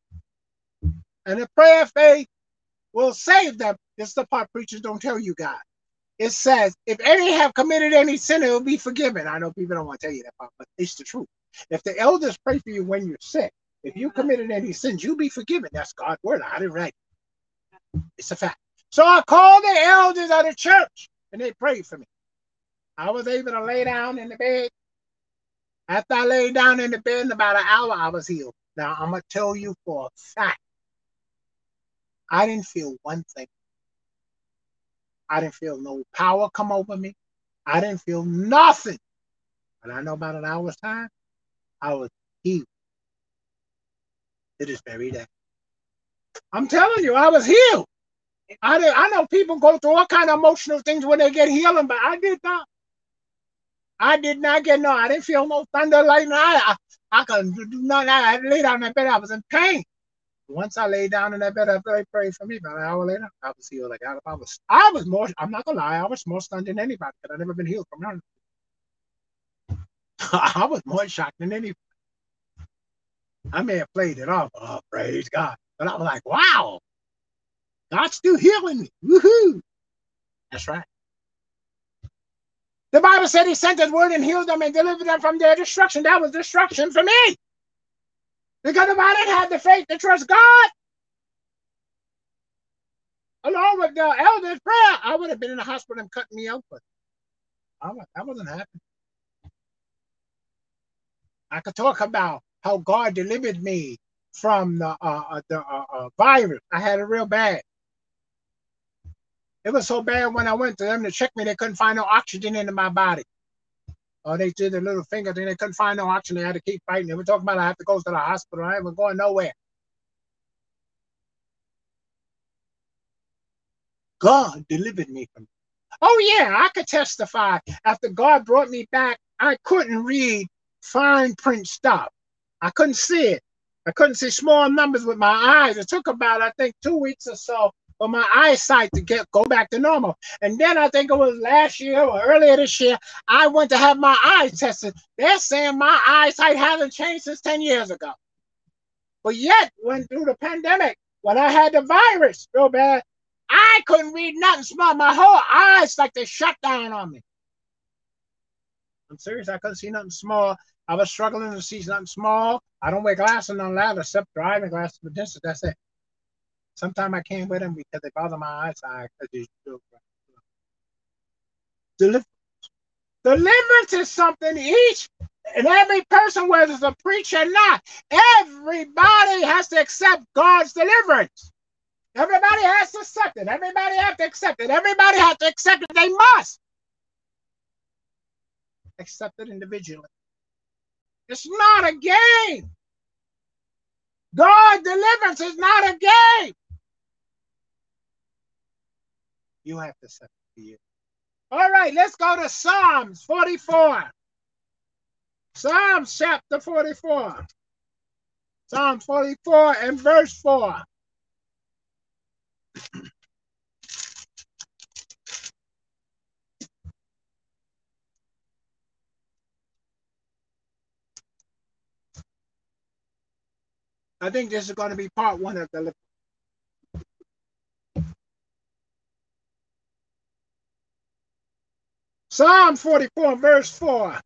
And the prayer of faith will save them. This is the part preachers don't tell you guys. It says, if any have committed any sin, it will be forgiven. I know people don't want to tell you that part, but it's the truth. If the elders pray for you when you're sick, if you committed any sins, you'll be forgiven. That's God's word. I didn't write. it. It's a fact. So I called the elders of the church and they prayed for me. I was able to lay down in the bed. After I laid down in the bed in about an hour, I was healed. Now I'm gonna tell you for a fact. I didn't feel one thing. I didn't feel no power come over me. I didn't feel nothing. But I know about an hour's time, I was healed. It is very day. I'm telling you, I was healed. I did, I know people go through all kind of emotional things when they get healing, but I did not. I did not get no. I didn't feel no thunder lightning. I I, I couldn't do nothing. I lay down in that bed. I was in pain. Once I lay down in that bed after they prayed for me, about an hour later, I was healed. Like I was, I was more. I'm not gonna lie. I was more stunned than anybody because I never been healed from nothing. I was more shocked than anybody. I may have played it off. Oh, praise God. But I was like, wow, God's still healing me. Woohoo. That's right. The Bible said he sent his word and healed them and delivered them from their destruction. That was destruction for me. Because if I didn't have the faith to trust God, along with the elder's prayer, I would have been in the hospital and cutting me open. That wasn't happening. I could talk about how God delivered me from the uh, uh the uh, uh, virus. I had it real bad. It was so bad when I went to them to check me, they couldn't find no oxygen into my body. Or they did a little finger thing, they couldn't find no oxygen. They had to keep fighting. They were talking about I have to go to the hospital. I ain't going nowhere. God delivered me from. Oh yeah, I could testify. After God brought me back, I couldn't read fine print stuff. I couldn't see it. I couldn't see small numbers with my eyes. It took about, I think, two weeks or so for my eyesight to get go back to normal. And then I think it was last year or earlier this year, I went to have my eyes tested. They're saying my eyesight hasn't changed since 10 years ago. But yet, when through the pandemic, when I had the virus real bad, I couldn't read nothing small. My whole eyes like they shut down on me. I'm serious. I couldn't see nothing small. I was struggling to see something small. I don't wear glasses on that except driving glasses for distance. That's it. Sometimes I can't wear them because they bother my eyesight. Deliverance. Deliverance is something each and every person, whether it's a preacher or not, everybody has to accept God's deliverance. Everybody has to accept it. Everybody has to accept it. Everybody has to accept it. They must accept it individually. It's not a game. God deliverance is not a game. You have to it for you. All right, let's go to Psalms 44. Psalms chapter 44. Psalm 44 and verse 4. I think this is going to be part one of the Psalm 44, verse 4.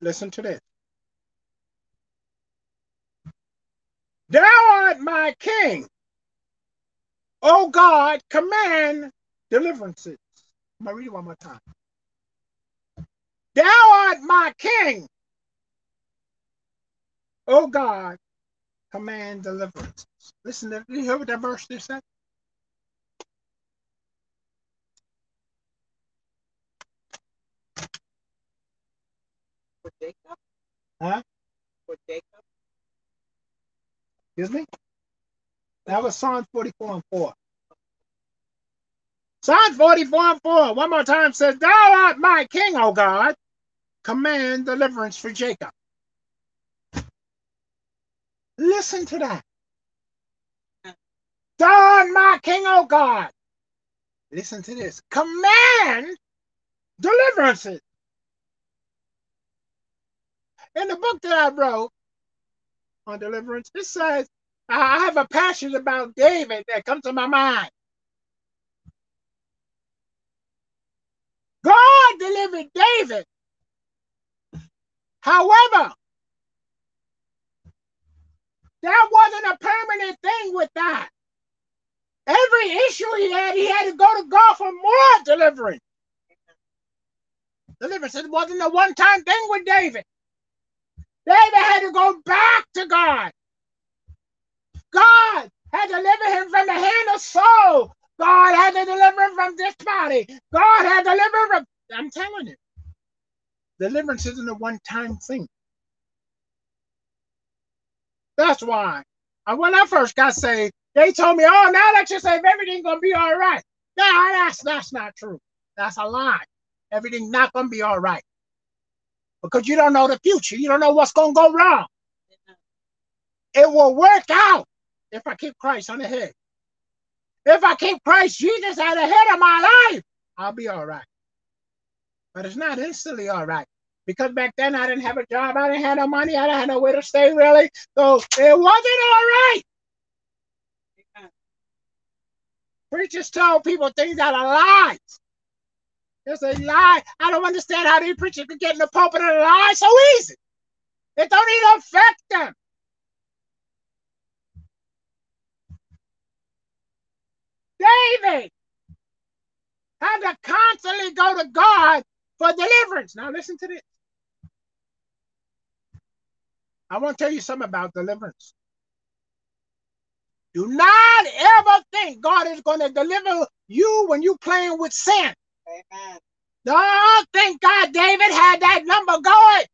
Listen to this. Thou art my king. O God, command deliverances. I'm going to read it one more time. Thou art my king. O God, command deliverance. Listen, to, you hear what that verse just said? For Jacob? Huh? For Jacob? Excuse me? That was Psalm 44 and 4. Psalm 44 and 4, one more time says, Thou art my king, O God. Command deliverance for Jacob. Listen to that. Art my king, O God. Listen to this. Command deliverances. In the book that I wrote on deliverance, it says, I have a passion about David that comes to my mind. God delivered David. However, that wasn't a permanent thing with that. Every issue he had, he had to go to God for more deliverance. Deliverance it wasn't a one-time thing with David. David had to go back to God. God had to deliver him from the hand of Saul. God had to deliver him from this body. God had to deliver him. I'm telling you, deliverance isn't a one-time thing. That's why. When I first got saved, they told me, "Oh, now that you're saved, everything's gonna be all right." No, that's that's not true. That's a lie. Everything's not gonna be all right because you don't know the future. You don't know what's gonna go wrong. It will work out if I keep Christ on the head. If I keep Christ Jesus at the head of my life, I'll be all right. But it's not instantly all right. Because back then I didn't have a job, I didn't have no money, I didn't have nowhere to stay really. So it wasn't all right. Preachers tell people things that are lies. It's a lie. I don't understand how these preachers can get in the pulpit and lie so easy. It don't even affect them. David had to constantly go to God for deliverance. Now listen to this. I want to tell you something about deliverance. Do not ever think God is going to deliver you when you playing with sin. Amen. Don't think God David had that number going.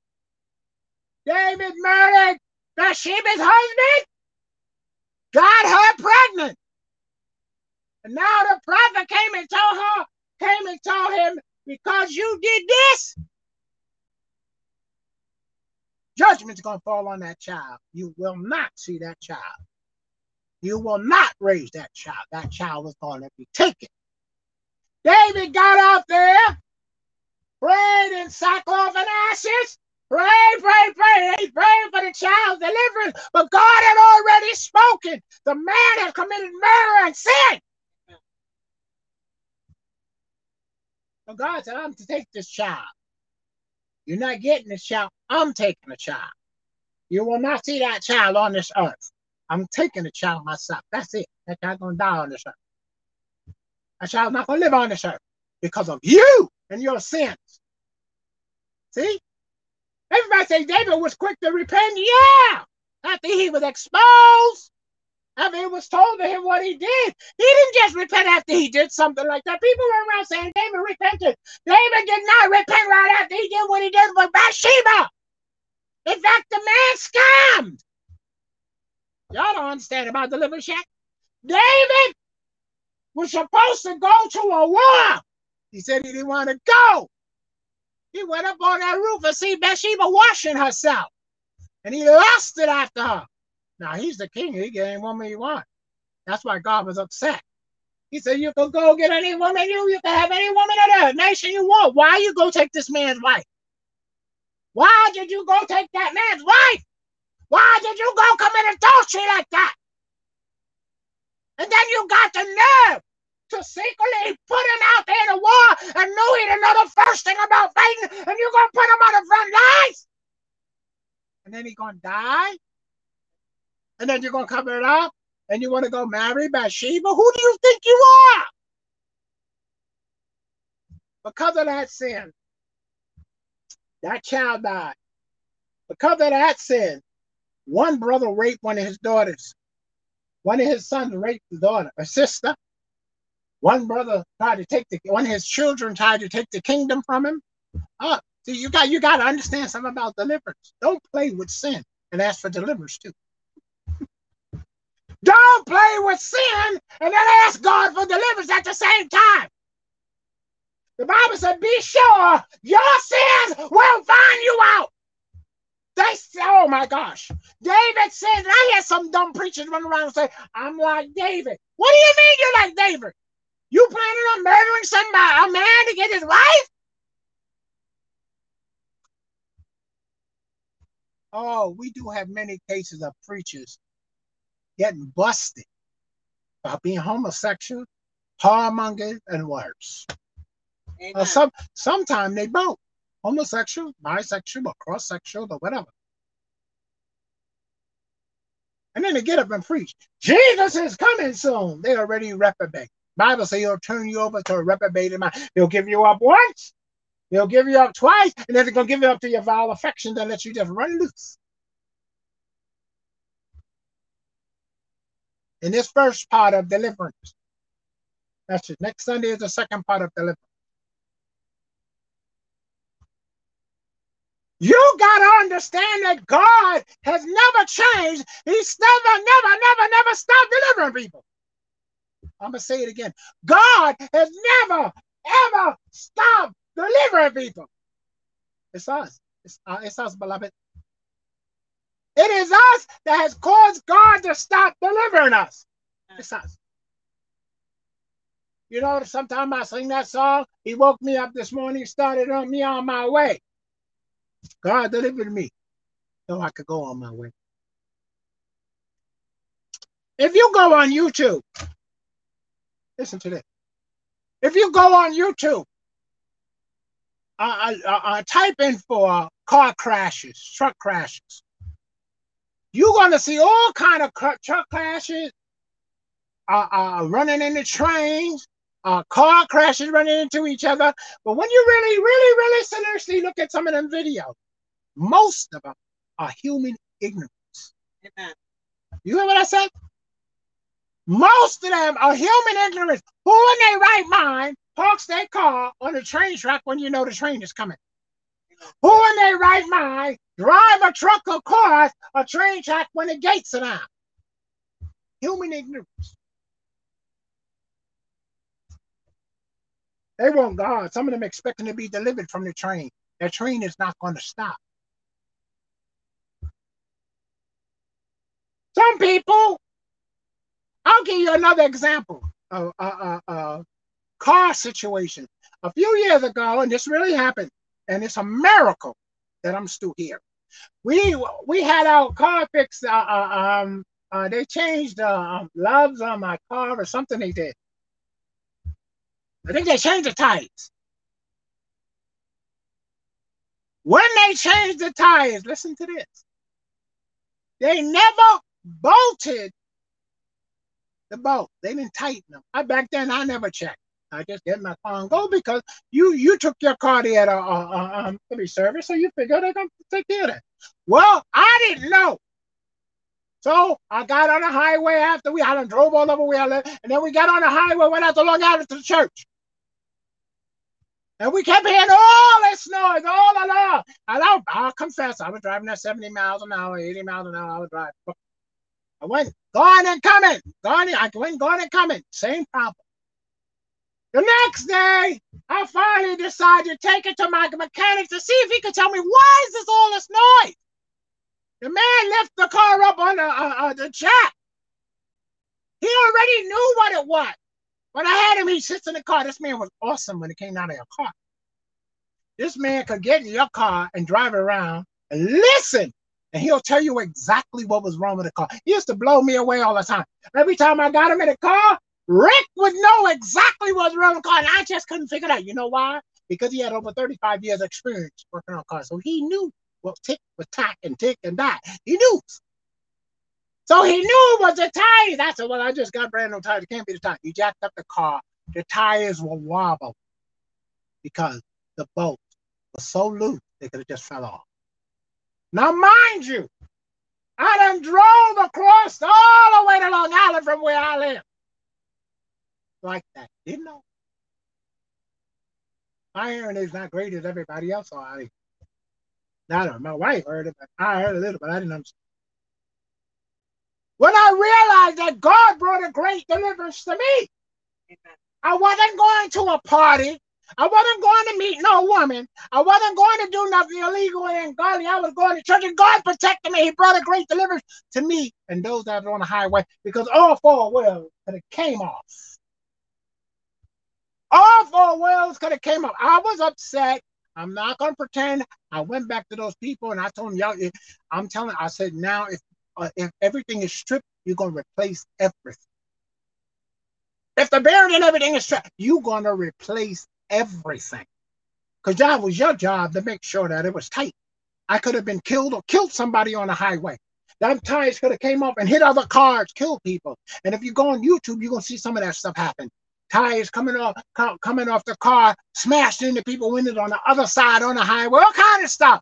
David murdered Bathsheba's husband. Got her pregnant. And now the prophet came and told her, came and told him, because you did this, judgment's going to fall on that child. You will not see that child. You will not raise that child. That child is going to be taken. David got out there, prayed in sackcloth and ashes, Pray, pray, pray. He's praying for the child's deliverance. But God had already spoken. The man had committed murder and sin. So God said, I'm to take this child. You're not getting this child. I'm taking the child. You will not see that child on this earth. I'm taking the child myself. That's it. That child's gonna die on this earth. That child's not gonna live on this earth because of you and your sins. See? Everybody say David was quick to repent. Yeah. After he was exposed, after it was told to him what he did, he didn't just repent after he did something like that. People were around saying David repented. David did not repent right after he did what he did with Bathsheba. In fact, the man scammed. Y'all don't understand about deliverance yet. David was supposed to go to a war. He said he didn't want to go. He went up on that roof and see Bathsheba washing herself. And he lusted after her. Now he's the king. He get any woman he want. That's why God was upset. He said, You can go get any woman you, you can have any woman in the nation you want. Why you go take this man's wife? Why did you go take that man's wife? Why did you go commit adultery like that? And then you got the nerve to secretly put him out there in a war and knew he didn't know the first thing about fighting, and you're gonna put him on the front lines, and then he's gonna die, and then you're gonna cover it up, and you want to go marry Bathsheba? Who do you think you are? Because of that sin, that child died. Because of that sin, one brother raped one of his daughters. One of his sons raped the daughter, a sister. One brother tried to take the one of his children tried to take the kingdom from him. Uh, see, you got you got to understand something about deliverance. Don't play with sin and ask for deliverance too. Don't play with sin and then ask God for deliverance at the same time. The Bible said, "Be sure your sins will find you out." They oh my gosh. David said, I had some dumb preachers run around and say, I'm like David. What do you mean you're like David? You planning on murdering somebody, a man to get his wife? Oh, we do have many cases of preachers getting busted about being homosexual, whoremongers, and worse. Uh, some sometimes they both homosexual, bisexual, or cross-sexual, or whatever. And then they get up and preach. Jesus is coming soon. They already reprobate. Bible says he'll turn you over to a reprobated mind. He'll give you up once, he'll give you up twice, and then he's gonna give you up to your vile affection that lets you just run loose. In this first part of deliverance, that's it. Next Sunday is the second part of deliverance. You got to understand that God has never changed. He's never, never, never, never stopped delivering people. I'm going to say it again. God has never, ever stopped delivering people. It's us. It's, uh, it's us, beloved. It is us that has caused God to stop delivering us. It's us. You know, sometimes I sing that song. He woke me up this morning, started on me on my way. God delivered me so I could go on my way. If you go on YouTube Listen to this. If you go on YouTube, I uh, uh, type in for car crashes, truck crashes. You're gonna see all kind of truck crashes, uh, uh, running into trains, uh, car crashes running into each other. But when you really, really, really seriously look at some of them videos, most of them are human ignorance. Amen. You hear what I said? Most of them are human ignorance. Who in their right mind parks their car on a train track when you know the train is coming? Who in their right mind drive a truck or car a train track when the gates are down? Human ignorance. They want God. Some of them expecting to be delivered from the train. That train is not going to stop. Some people, I'll give you another example of a, a, a car situation. A few years ago, and this really happened, and it's a miracle that I'm still here. We we had our car fixed. Uh, uh, um, uh, they changed uh, loves on my car or something they did. I think they changed the tires. When they changed the tires, listen to this. They never bolted the bolt. They didn't tighten them. I back then I never checked. I just get my car and go because you you took your car to, uh, um, to be serviced, so you figure they're gonna take care of that. Well, I didn't know. So I got on the highway after we had and drove all over where I live, and then we got on the highway, went out to Long Island to the church. And we kept hearing all this noise all along. And I'll, I'll confess, I was driving at 70 miles an hour, 80 miles an hour. I was driving. I went gone and coming, gone. I went gone and coming. Same problem. The next day, I finally decided to take it to my mechanic to see if he could tell me why is this all this noise. The man left the car up on the, uh, uh, the jack. He already knew what it was. When I had him, he sits in the car. This man was awesome when it came out of your car. This man could get in your car and drive around and listen, and he'll tell you exactly what was wrong with the car. He used to blow me away all the time. Every time I got him in the car, Rick would know exactly what was wrong with the car, and I just couldn't figure it out. You know why? Because he had over 35 years experience working on cars. So he knew what tick was tack and tick and that. He knew. So he knew it was the tires. I said, well, I just got brand new tires. It can't be the tires. He jacked up the car. The tires were wobble because the bolt was so loose they could have just fell off. Now, mind you, I done drove across all the way to Long Island from where I live. Like that. Didn't know. My hearing is not great as everybody else. So I, not my wife heard it, but I heard a little, but I didn't understand. When I realized that God brought a great deliverance to me, I wasn't going to a party. I wasn't going to meet no woman. I wasn't going to do nothing illegal and ungodly. I was going to church, and God protected me. He brought a great deliverance to me and those that were on the highway because all four wheels could have came off. All four wheels could have came off. I was upset. I'm not to pretend. I went back to those people and I told them, y'all, I'm telling, I said, now if uh, if everything is stripped, you're to replace everything. If the bearing and everything is stripped, you're to replace everything. Because that was your job to make sure that it was tight. I could have been killed or killed somebody on the highway. That tires could have came up and hit other cars, killed people. And if you go on YouTube, you're gonna see some of that stuff happen. Tires coming off, coming off the car, smashed into people windows on the other side on the highway, all kind of stuff.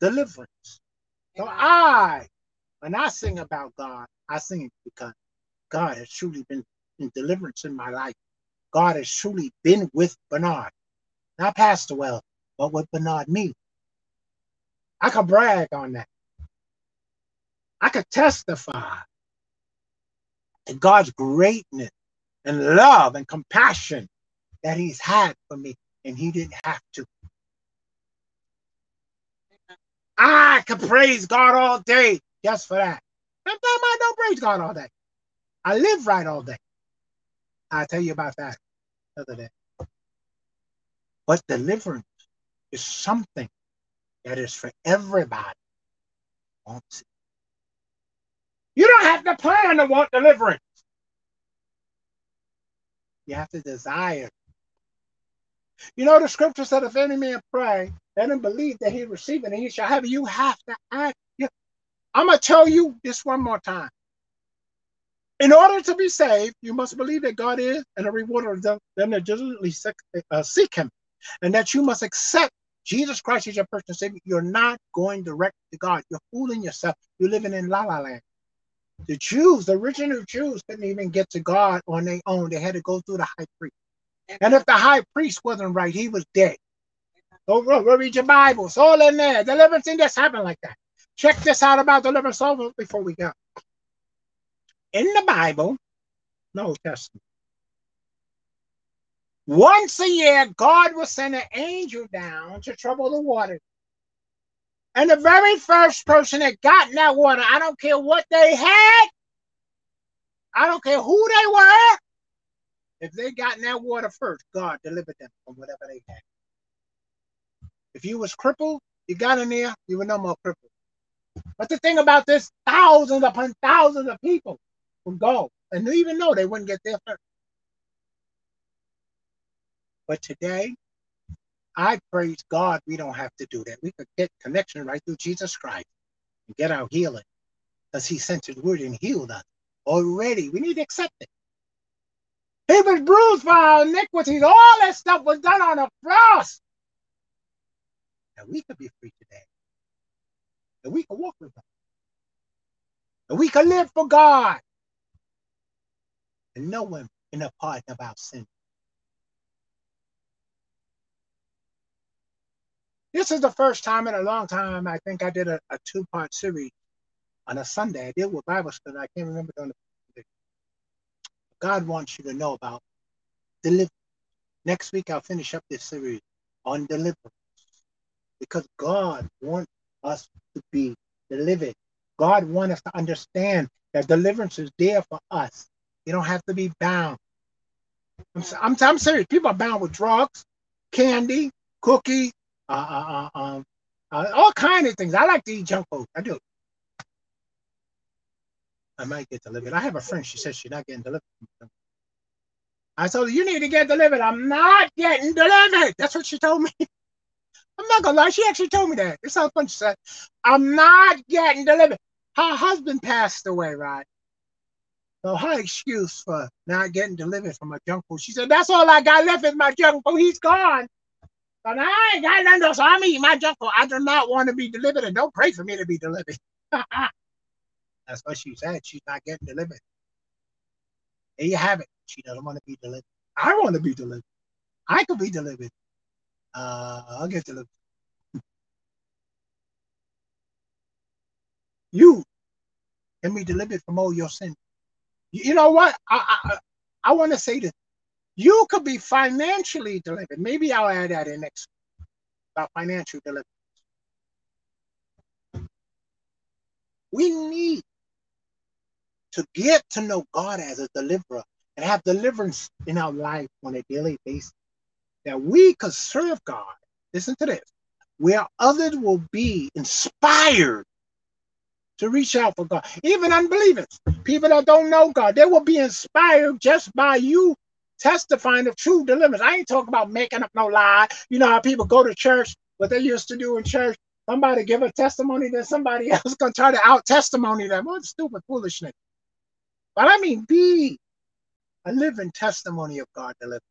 Deliverance. So I, when I sing about God, I sing it because God has truly been in deliverance in my life. God has truly been with Bernard, not Pastor Well, but with Bernard me. I could brag on that. I could testify God's greatness and love and compassion that He's had for me, and He didn't have to. I can praise God all day just for that. Sometimes I don't praise God all day. I live right all day. I'll tell you about that other day. But deliverance is something that is for everybody. Wants it. You don't have to plan to want deliverance. You have to desire. You know, the scripture said, if any man pray, let him believe that he receive it and he shall have it. You have to act. I'm going to tell you this one more time. In order to be saved, you must believe that God is and a rewarder of them, them that diligently seek, uh, seek him, and that you must accept Jesus Christ as your personal savior. You're not going direct to God. You're fooling yourself. You're living in la la land. The Jews, the original Jews, couldn't even get to God on their own. They had to go through the high priest. And if the high priest wasn't right, he was dead. Go, go read your Bible. It's all in there. Deliverance thing just happened like that. Check this out about deliverance over before we go. In the Bible, no Testament. Once a year, God will send an angel down to trouble the waters. And the very first person that got in that water, I don't care what they had, I don't care who they were, if they got in that water first, God delivered them from whatever they had. If you was crippled, you got in there, you were no more crippled. But the thing about this, thousands upon thousands of people would go and even know they wouldn't get there first. But today, I praise God we don't have to do that. We could get connection right through Jesus Christ and get our healing because he sent his word and healed us already. We need to accept it. He was bruised for our iniquities. All that stuff was done on a cross. And we could be free today. And we can walk with him. And we can live for God. And know him in a pardon of our sin. This is the first time in a long time I think I did a, a two-part series on a Sunday. I did with Bible study. I can't remember on the God wants you to know about deliverance. Next week I'll finish up this series on deliverance. Because God wants us to be delivered. God wants us to understand that deliverance is there for us. You don't have to be bound. I'm, I'm, I'm serious. People are bound with drugs, candy, cookies, uh, uh, uh, um, uh, all kind of things. I like to eat junk food. I do. I might get delivered. I have a friend. She says she's not getting delivered. I told her, you need to get delivered. I'm not getting delivered. That's what she told me. I'm not gonna lie. She actually told me that. It sounds funny. She said, I'm not getting delivered. Her husband passed away, right? So her excuse for not getting delivered from a junk food, she said, that's all I got left is my junk food. He's gone. But I ain't got nothing else. I'm eating my junk. I do not want to be delivered, and don't pray for me to be delivered. That's what she said. She's not getting delivered. There you have it. She doesn't want to be delivered. I want to be delivered. I could be delivered. Uh, I'll get delivered. you can be delivered from all your sin. You know what? I I, I want to say this. You could be financially delivered. Maybe I'll add that in next about financial deliverance. We need to get to know God as a deliverer and have deliverance in our life on a daily basis. That we could serve God. Listen to this. Where others will be inspired to reach out for God. Even unbelievers, people that don't know God, they will be inspired just by you testifying of true deliverance. I ain't talking about making up no lie. You know how people go to church, what they used to do in church. Somebody give a testimony, then somebody else gonna try to out testimony them. What stupid foolishness. But I mean, be a living testimony of God deliverance.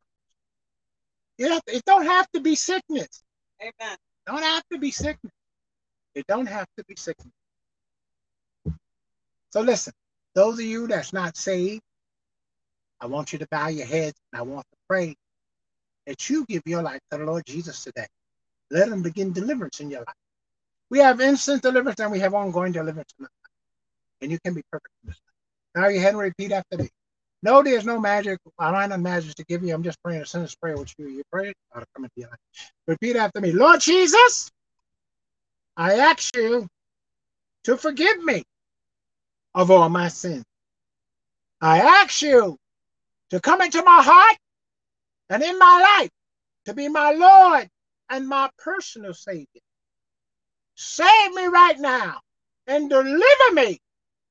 Yeah, it don't have to be sickness. Amen. Don't have to be sickness. It don't have to be sickness. So listen, those of you that's not saved, I want you to bow your heads and I want to pray that you give your life to the Lord Jesus today. Let him begin deliverance in your life. We have instant deliverance and we have ongoing deliverance in And you can be perfect in this life. Now your head and repeat after me. No, there's no magic. I don't have magic to give you. I'm just praying a sinner's prayer with you. You pray, I'll come into your life. Repeat after me. Lord Jesus, I ask you to forgive me of all my sins. I ask you to come into my heart and in my life to be my Lord and my personal Savior. Save me right now and deliver me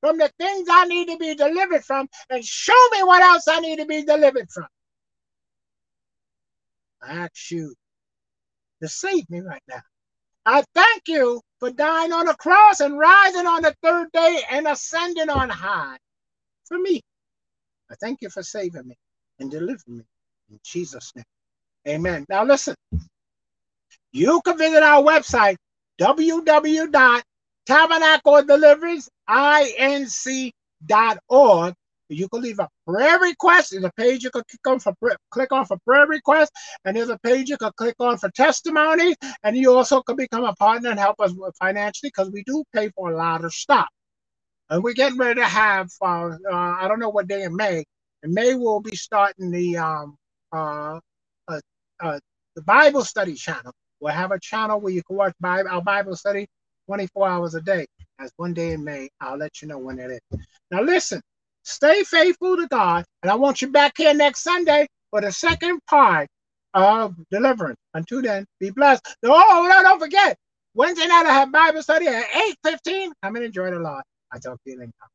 from the things I need to be delivered from and show me what else I need to be delivered from. I ask you to save me right now. I thank you for dying on the cross and rising on the third day and ascending on high for me. I thank you for saving me and delivering me in Jesus' name. Amen. Now listen, you can visit our website, www.tabernacledeliverancinc.org. You can leave a prayer request. There's a page you can click on for click on for prayer requests, and there's a page you can click on for testimony. And you also can become a partner and help us financially because we do pay for a lot of stuff. And we're getting ready to have uh, uh, I don't know what day in May. In May we'll be starting the um, uh, uh, uh the Bible study channel. We'll have a channel where you can watch Bible, our Bible study 24 hours a day. That's one day in May. I'll let you know when it is. Now listen, stay faithful to God, and I want you back here next Sunday for the second part of deliverance. Until then, be blessed. Oh, no, don't forget. Wednesday night I have Bible study at 8.15. Come and enjoy the Lord. I talk to you later.